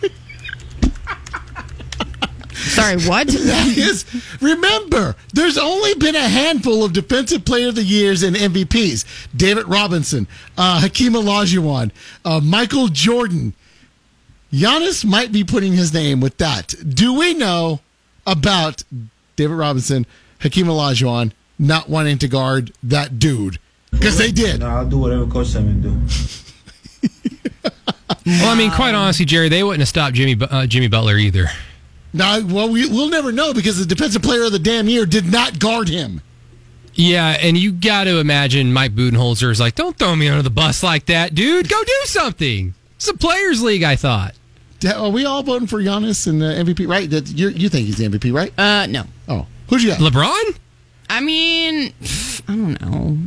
Sorry, what? *laughs* That is, remember, there's only been a handful of Defensive Player of the Years and MVPs: David Robinson, uh, Hakeem Olajuwon, uh, Michael Jordan. Giannis might be putting his name with that. Do we know about David Robinson, Hakeem Olajuwon not wanting to guard that dude? Because they did. No, I'll do whatever coach tell me to do. *laughs* Well, I mean, quite honestly, Jerry, they wouldn't have stopped Jimmy Bu- uh, Jimmy Butler either. Now, well, we, we'll never know because the Defensive Player of the damn year did not guard him. Yeah, and you got to imagine Mike Budenholzer is like, "Don't throw me under the bus like that, dude. Go do something." It's a players' league, I thought. Are we all voting for Giannis and the MVP? Right? That you you think he's the MVP, right? Uh, no. Oh, who'd you got? LeBron? I mean, I don't know.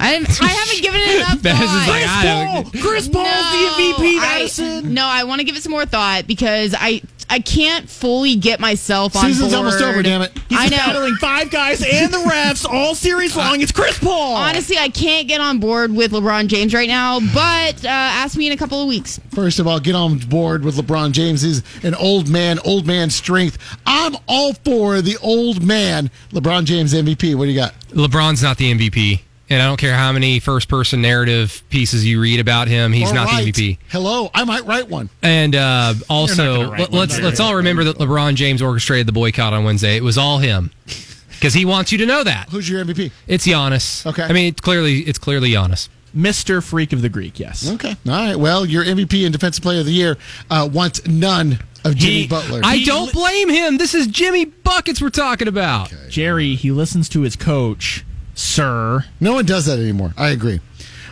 I, I haven't given it *laughs* enough Baz is thought. like, I don't- Chris Paul's the MVP, Madison. I, no, I want to give it some more thought because I I can't fully get myself on Season's board. almost over, damn it. He's I know. battling five guys and the refs all series long. It's Chris Paul. Honestly, I can't get on board with LeBron James right now, but uh, ask me in a couple of weeks. First of all, get on board with LeBron James. He's an old man, old man strength. I'm all for the old man. LeBron James MVP. What do you got? LeBron's not the MVP. And I don't care how many first person narrative pieces you read about him, he's Or not write. the MVP. Hello, I might write one. And uh, also, let- one, let's let's all remember that LeBron James orchestrated the boycott on Wednesday. It was all him because he wants you to know that Who's your MVP? it's Giannis. Okay. I mean, it's clearly it's clearly Giannis. Mr. Freak of the Greek, yes. Okay. All right. Well, your MVP and Defensive Player of the Year uh, wants none of Jimmy He- Butler. I He don't blame him. This is Jimmy buckets we're talking about. Jerry, he listens to his coach, sir. no one does that anymore. I agree.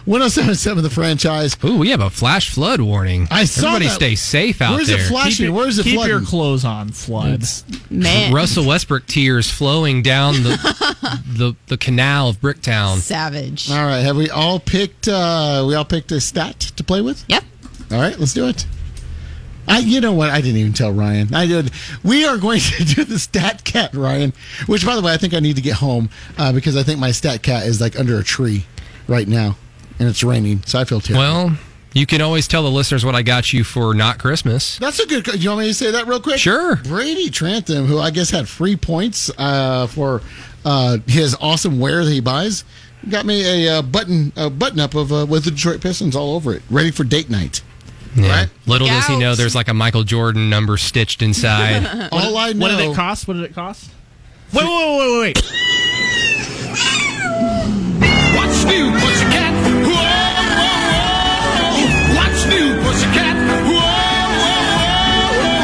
1077 The Franchise. Ooh, we have a flash flood warning. I saw Everybody that. stay safe out Where's there. it flashing? Keep, your- Where's it keep flooding? your clothes on, flood. Man, Russell Westbrook tears flowing down the *laughs* the, the canal of Bricktown. savage. All right. Have we all picked? Uh, we all picked a stat to play with. Yep. All right. Let's do it. I, you know what? I didn't even tell Ryan. I did. We are going *laughs* to do the stat cat, Ryan. Which, by the way, I think I need to get home uh, because I think my stat cat is like under a tree right now, and it's raining, so I feel terrible. Well, you can always tell the listeners what I got you for not Christmas. That's a good. You want me to say that real quick? Sure. Brady Trantham, who I guess had free points uh, for uh, his awesome wear that he buys, got me a uh, button a button up of uh, with the Detroit Pistons all over it, ready for date night. Yeah. Right. Little does he know there's like a Michael Jordan number stitched inside. *laughs* all I know. What did it cost? What did it cost? Wait, wait, wait, wait, wait. What's new, pussycat? Whoa, whoa, whoa. What's new, pussycat? Whoa, whoa, whoa,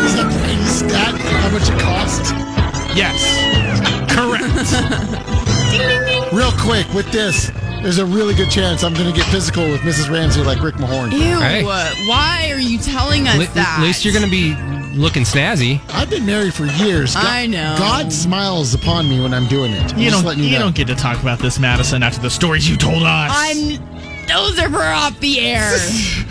whoa. Is that Brady's stat? How much it costs? Yes. Correct. *laughs* Real quick with this, there's a really good chance I'm going to get physical with Mrs. Ramsey like Rick Mahorn. Ew. Hey. Why are you telling us Li- that? At least you're going to be looking snazzy. I've been married for years. God, I know. God smiles upon me when I'm doing it. I'm You just don't. letting You, know. don't get to talk about this, Madison, after the stories you told us. I'm. Those are for off the air. *laughs*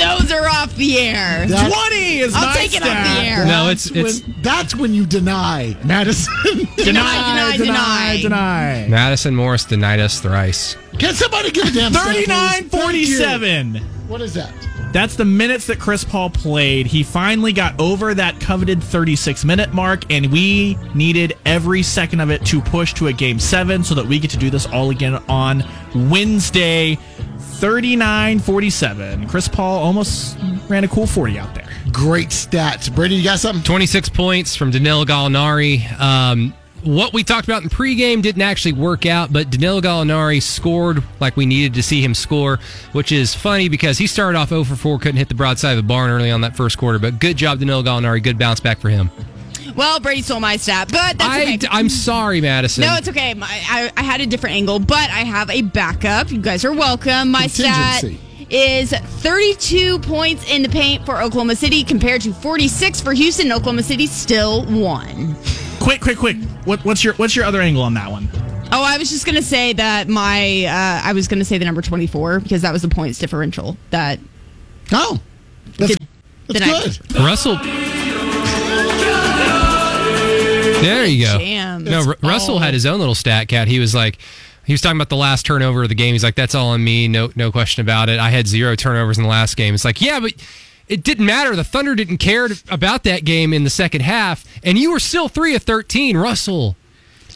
Those are off the air. That- Twenty is I'll my take it off the air. No, it's it's when, that's when you deny Madison. *laughs* Deny, deny, deny, deny. Madison Morris denied us thrice. Can somebody give a damn stat, please? 39 Thank you. 47. What is that? That's the minutes that Chris Paul played. He finally got over that coveted 36 minute mark, and we needed every second of it to push to a game seven so that we get to do this all again on Wednesday. 39 47. Chris Paul almost ran a cool 40 out there. Great stats. Brady, you got something? 26 points from Danilo Gallinari. Um, what we talked about in pregame didn't actually work out, but Danilo Gallinari scored like we needed to see him score, which is funny because he started off 0 for 4, couldn't hit the broadside of the barn early on that first quarter. But good job, Danilo Gallinari. Good bounce back for him. Well, Brady stole my stat, but that's I, okay. I'm sorry, Madison. No, it's okay. My, I, I had a different angle, but I have a backup. You guys are welcome. My stat is 32 points in the paint for Oklahoma City compared to 46 for Houston. Oklahoma City still won. Quick, quick, quick. What, what's your what's your other angle on that one? Oh, I was just gonna say that my uh, I was gonna say the number 24 because that was the points differential that Oh, that's, that's Did I- good. Russell. There you go. Jam. No, Ru- Russell had his own little stat cat. He was like, he was talking about the last turnover of the game. He's like, that's all on me. No, no question about it. I had zero turnovers in the last game. It's like, yeah, but it didn't matter. The Thunder didn't care about that game in the second half, and you were still three of thirteen, Russell.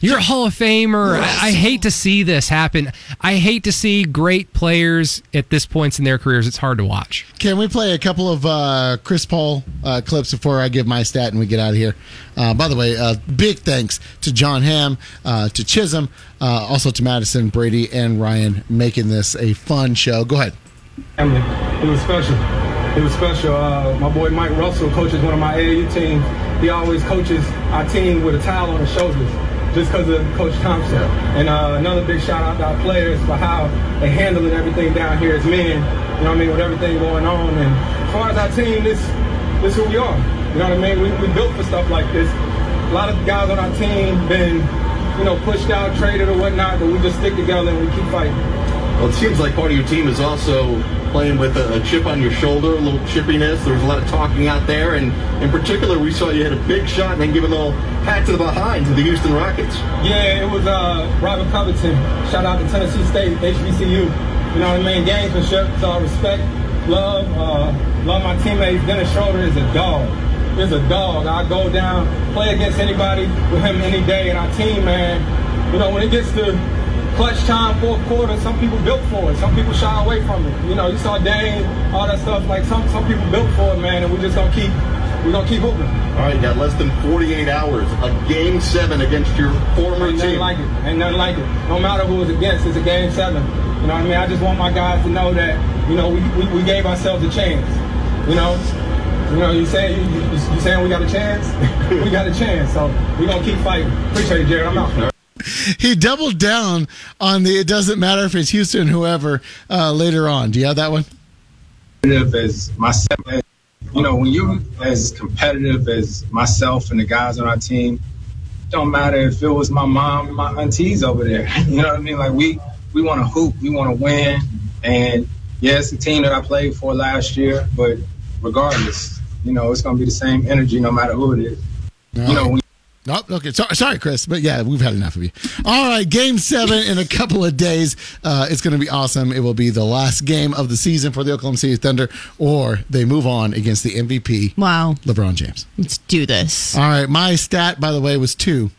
You're a Hall of Famer. I, I hate to see this happen. I hate to see great players at this points in their careers. It's hard to watch. Can we play a couple of uh, Chris Paul uh, clips before I give my stat and we get out of here? Uh, by the way, uh, big thanks to John Hamm, uh, to Chisholm, uh, also to Madison, Brady, and Ryan making this a fun show. Go ahead. family. It was special. It was special. Uh, my boy Mike Russell coaches one of my AAU teams. He always coaches our team with a towel on his shoulders just because of Coach Thompson. And uh, another big shout out to our players for how they handling everything down here as men, you know what I mean, with everything going on. And as far as our team, this, this who we are. You know what I mean? We, we built for stuff like this. A lot of guys on our team been, you know, pushed out, traded or whatnot, but we just stick together and we keep fighting. Well, it seems like part of your team is also playing with a, a chip on your shoulder, a little chippiness. There was a lot of talking out there, and in particular, we saw you hit a big shot and then give a little pat to the behind to the Houston Rockets. Yeah, it was uh, Robert Covington. Shout out to Tennessee State, HBCU. You know what I mean? Gamesmanship, so I respect, love, uh, love my teammates. Dennis Schroeder is a dog. Is a dog. I go down, play against anybody with him any day, and our team, man. you know, when it gets to clutch time, fourth quarter, some people built for it. Some people shy away from it. You know, you saw Dane, all that stuff. Like some some people built for it, man, and we just gonna keep we're gonna keep hooping. All right, you got less than 48 hours. A game seven against your former Ain't nothing like it. Ain't nothing like it. No matter who it's against, it's a game seven. You know what I mean? I just want my guys to know that, you know, we, we, we gave ourselves a chance. You know? You know, you saying you, you, you saying we got a chance? *laughs* we got a chance. So we're gonna keep fighting. Appreciate it, Jared. I'm out. He doubled down on the it doesn't matter if it's Houston, whoever, uh, later on. Do you have that one? as myself. You know, when you're as competitive as myself and the guys on our team, don't matter if it was my mom and my aunties over there. *laughs* You know what I mean? Like we we want to hoop, we want to win, and yeah, it's the team that I played for last year. But regardless, you know, it's gonna be the same energy no matter who it is. You know, when Oh, okay. Sorry, sorry, Chris, but yeah, we've had enough of you. All right, game seven in a couple of days. Uh, it's going to be awesome. It will be the last game of the season for the Oklahoma City Thunder, or they move on against the MVP, Wow. LeBron James. Let's do this. All right, my stat, by the way, was two.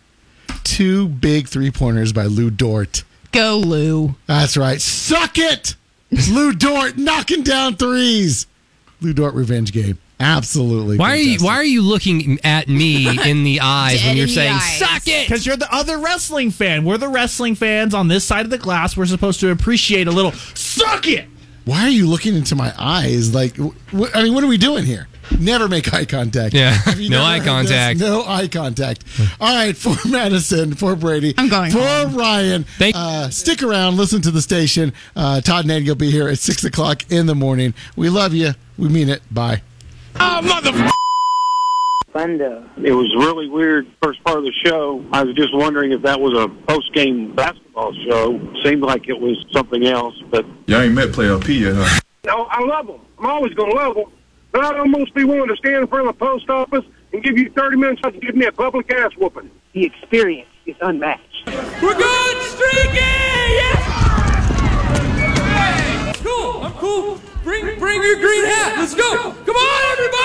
Two big three pointers by Lu Dort. Go, Lu. That's right. Suck it! Lu Dort knocking down threes. Lu Dort revenge game. Absolutely. Why are you. Why are you looking at me in the *laughs* eyes when you're saying eyes. "suck it"? Because you're the other wrestling fan. We're the wrestling fans on this side of the glass. We're supposed to appreciate a little suck it. Why are you looking into my eyes? Like, wh- I mean, what are we doing here? Never make eye contact. Yeah, *laughs* no eye heard this? contact. No eye contact. All right, for *laughs* Madison, for Brady, I'm going for home. Ryan. Thank- uh, stick around, listen to the station. Uh, Todd and Eddie will be here at six o'clock in the morning. We love you. We mean it. Bye. Oh, Thunder. It was really weird first part of the show. I was just wondering if that was a post game basketball show. Seemed like it was something else, but Y'all ain't met Player P yet, huh? No, I love them. I'm always going to love them. But I'd almost be willing to stand in front of the post office and give you 30 minutes to give me a public ass whooping. The experience is unmatched. We're good streaky! Bring, bring your green hat. Let's go. Come on, everybody!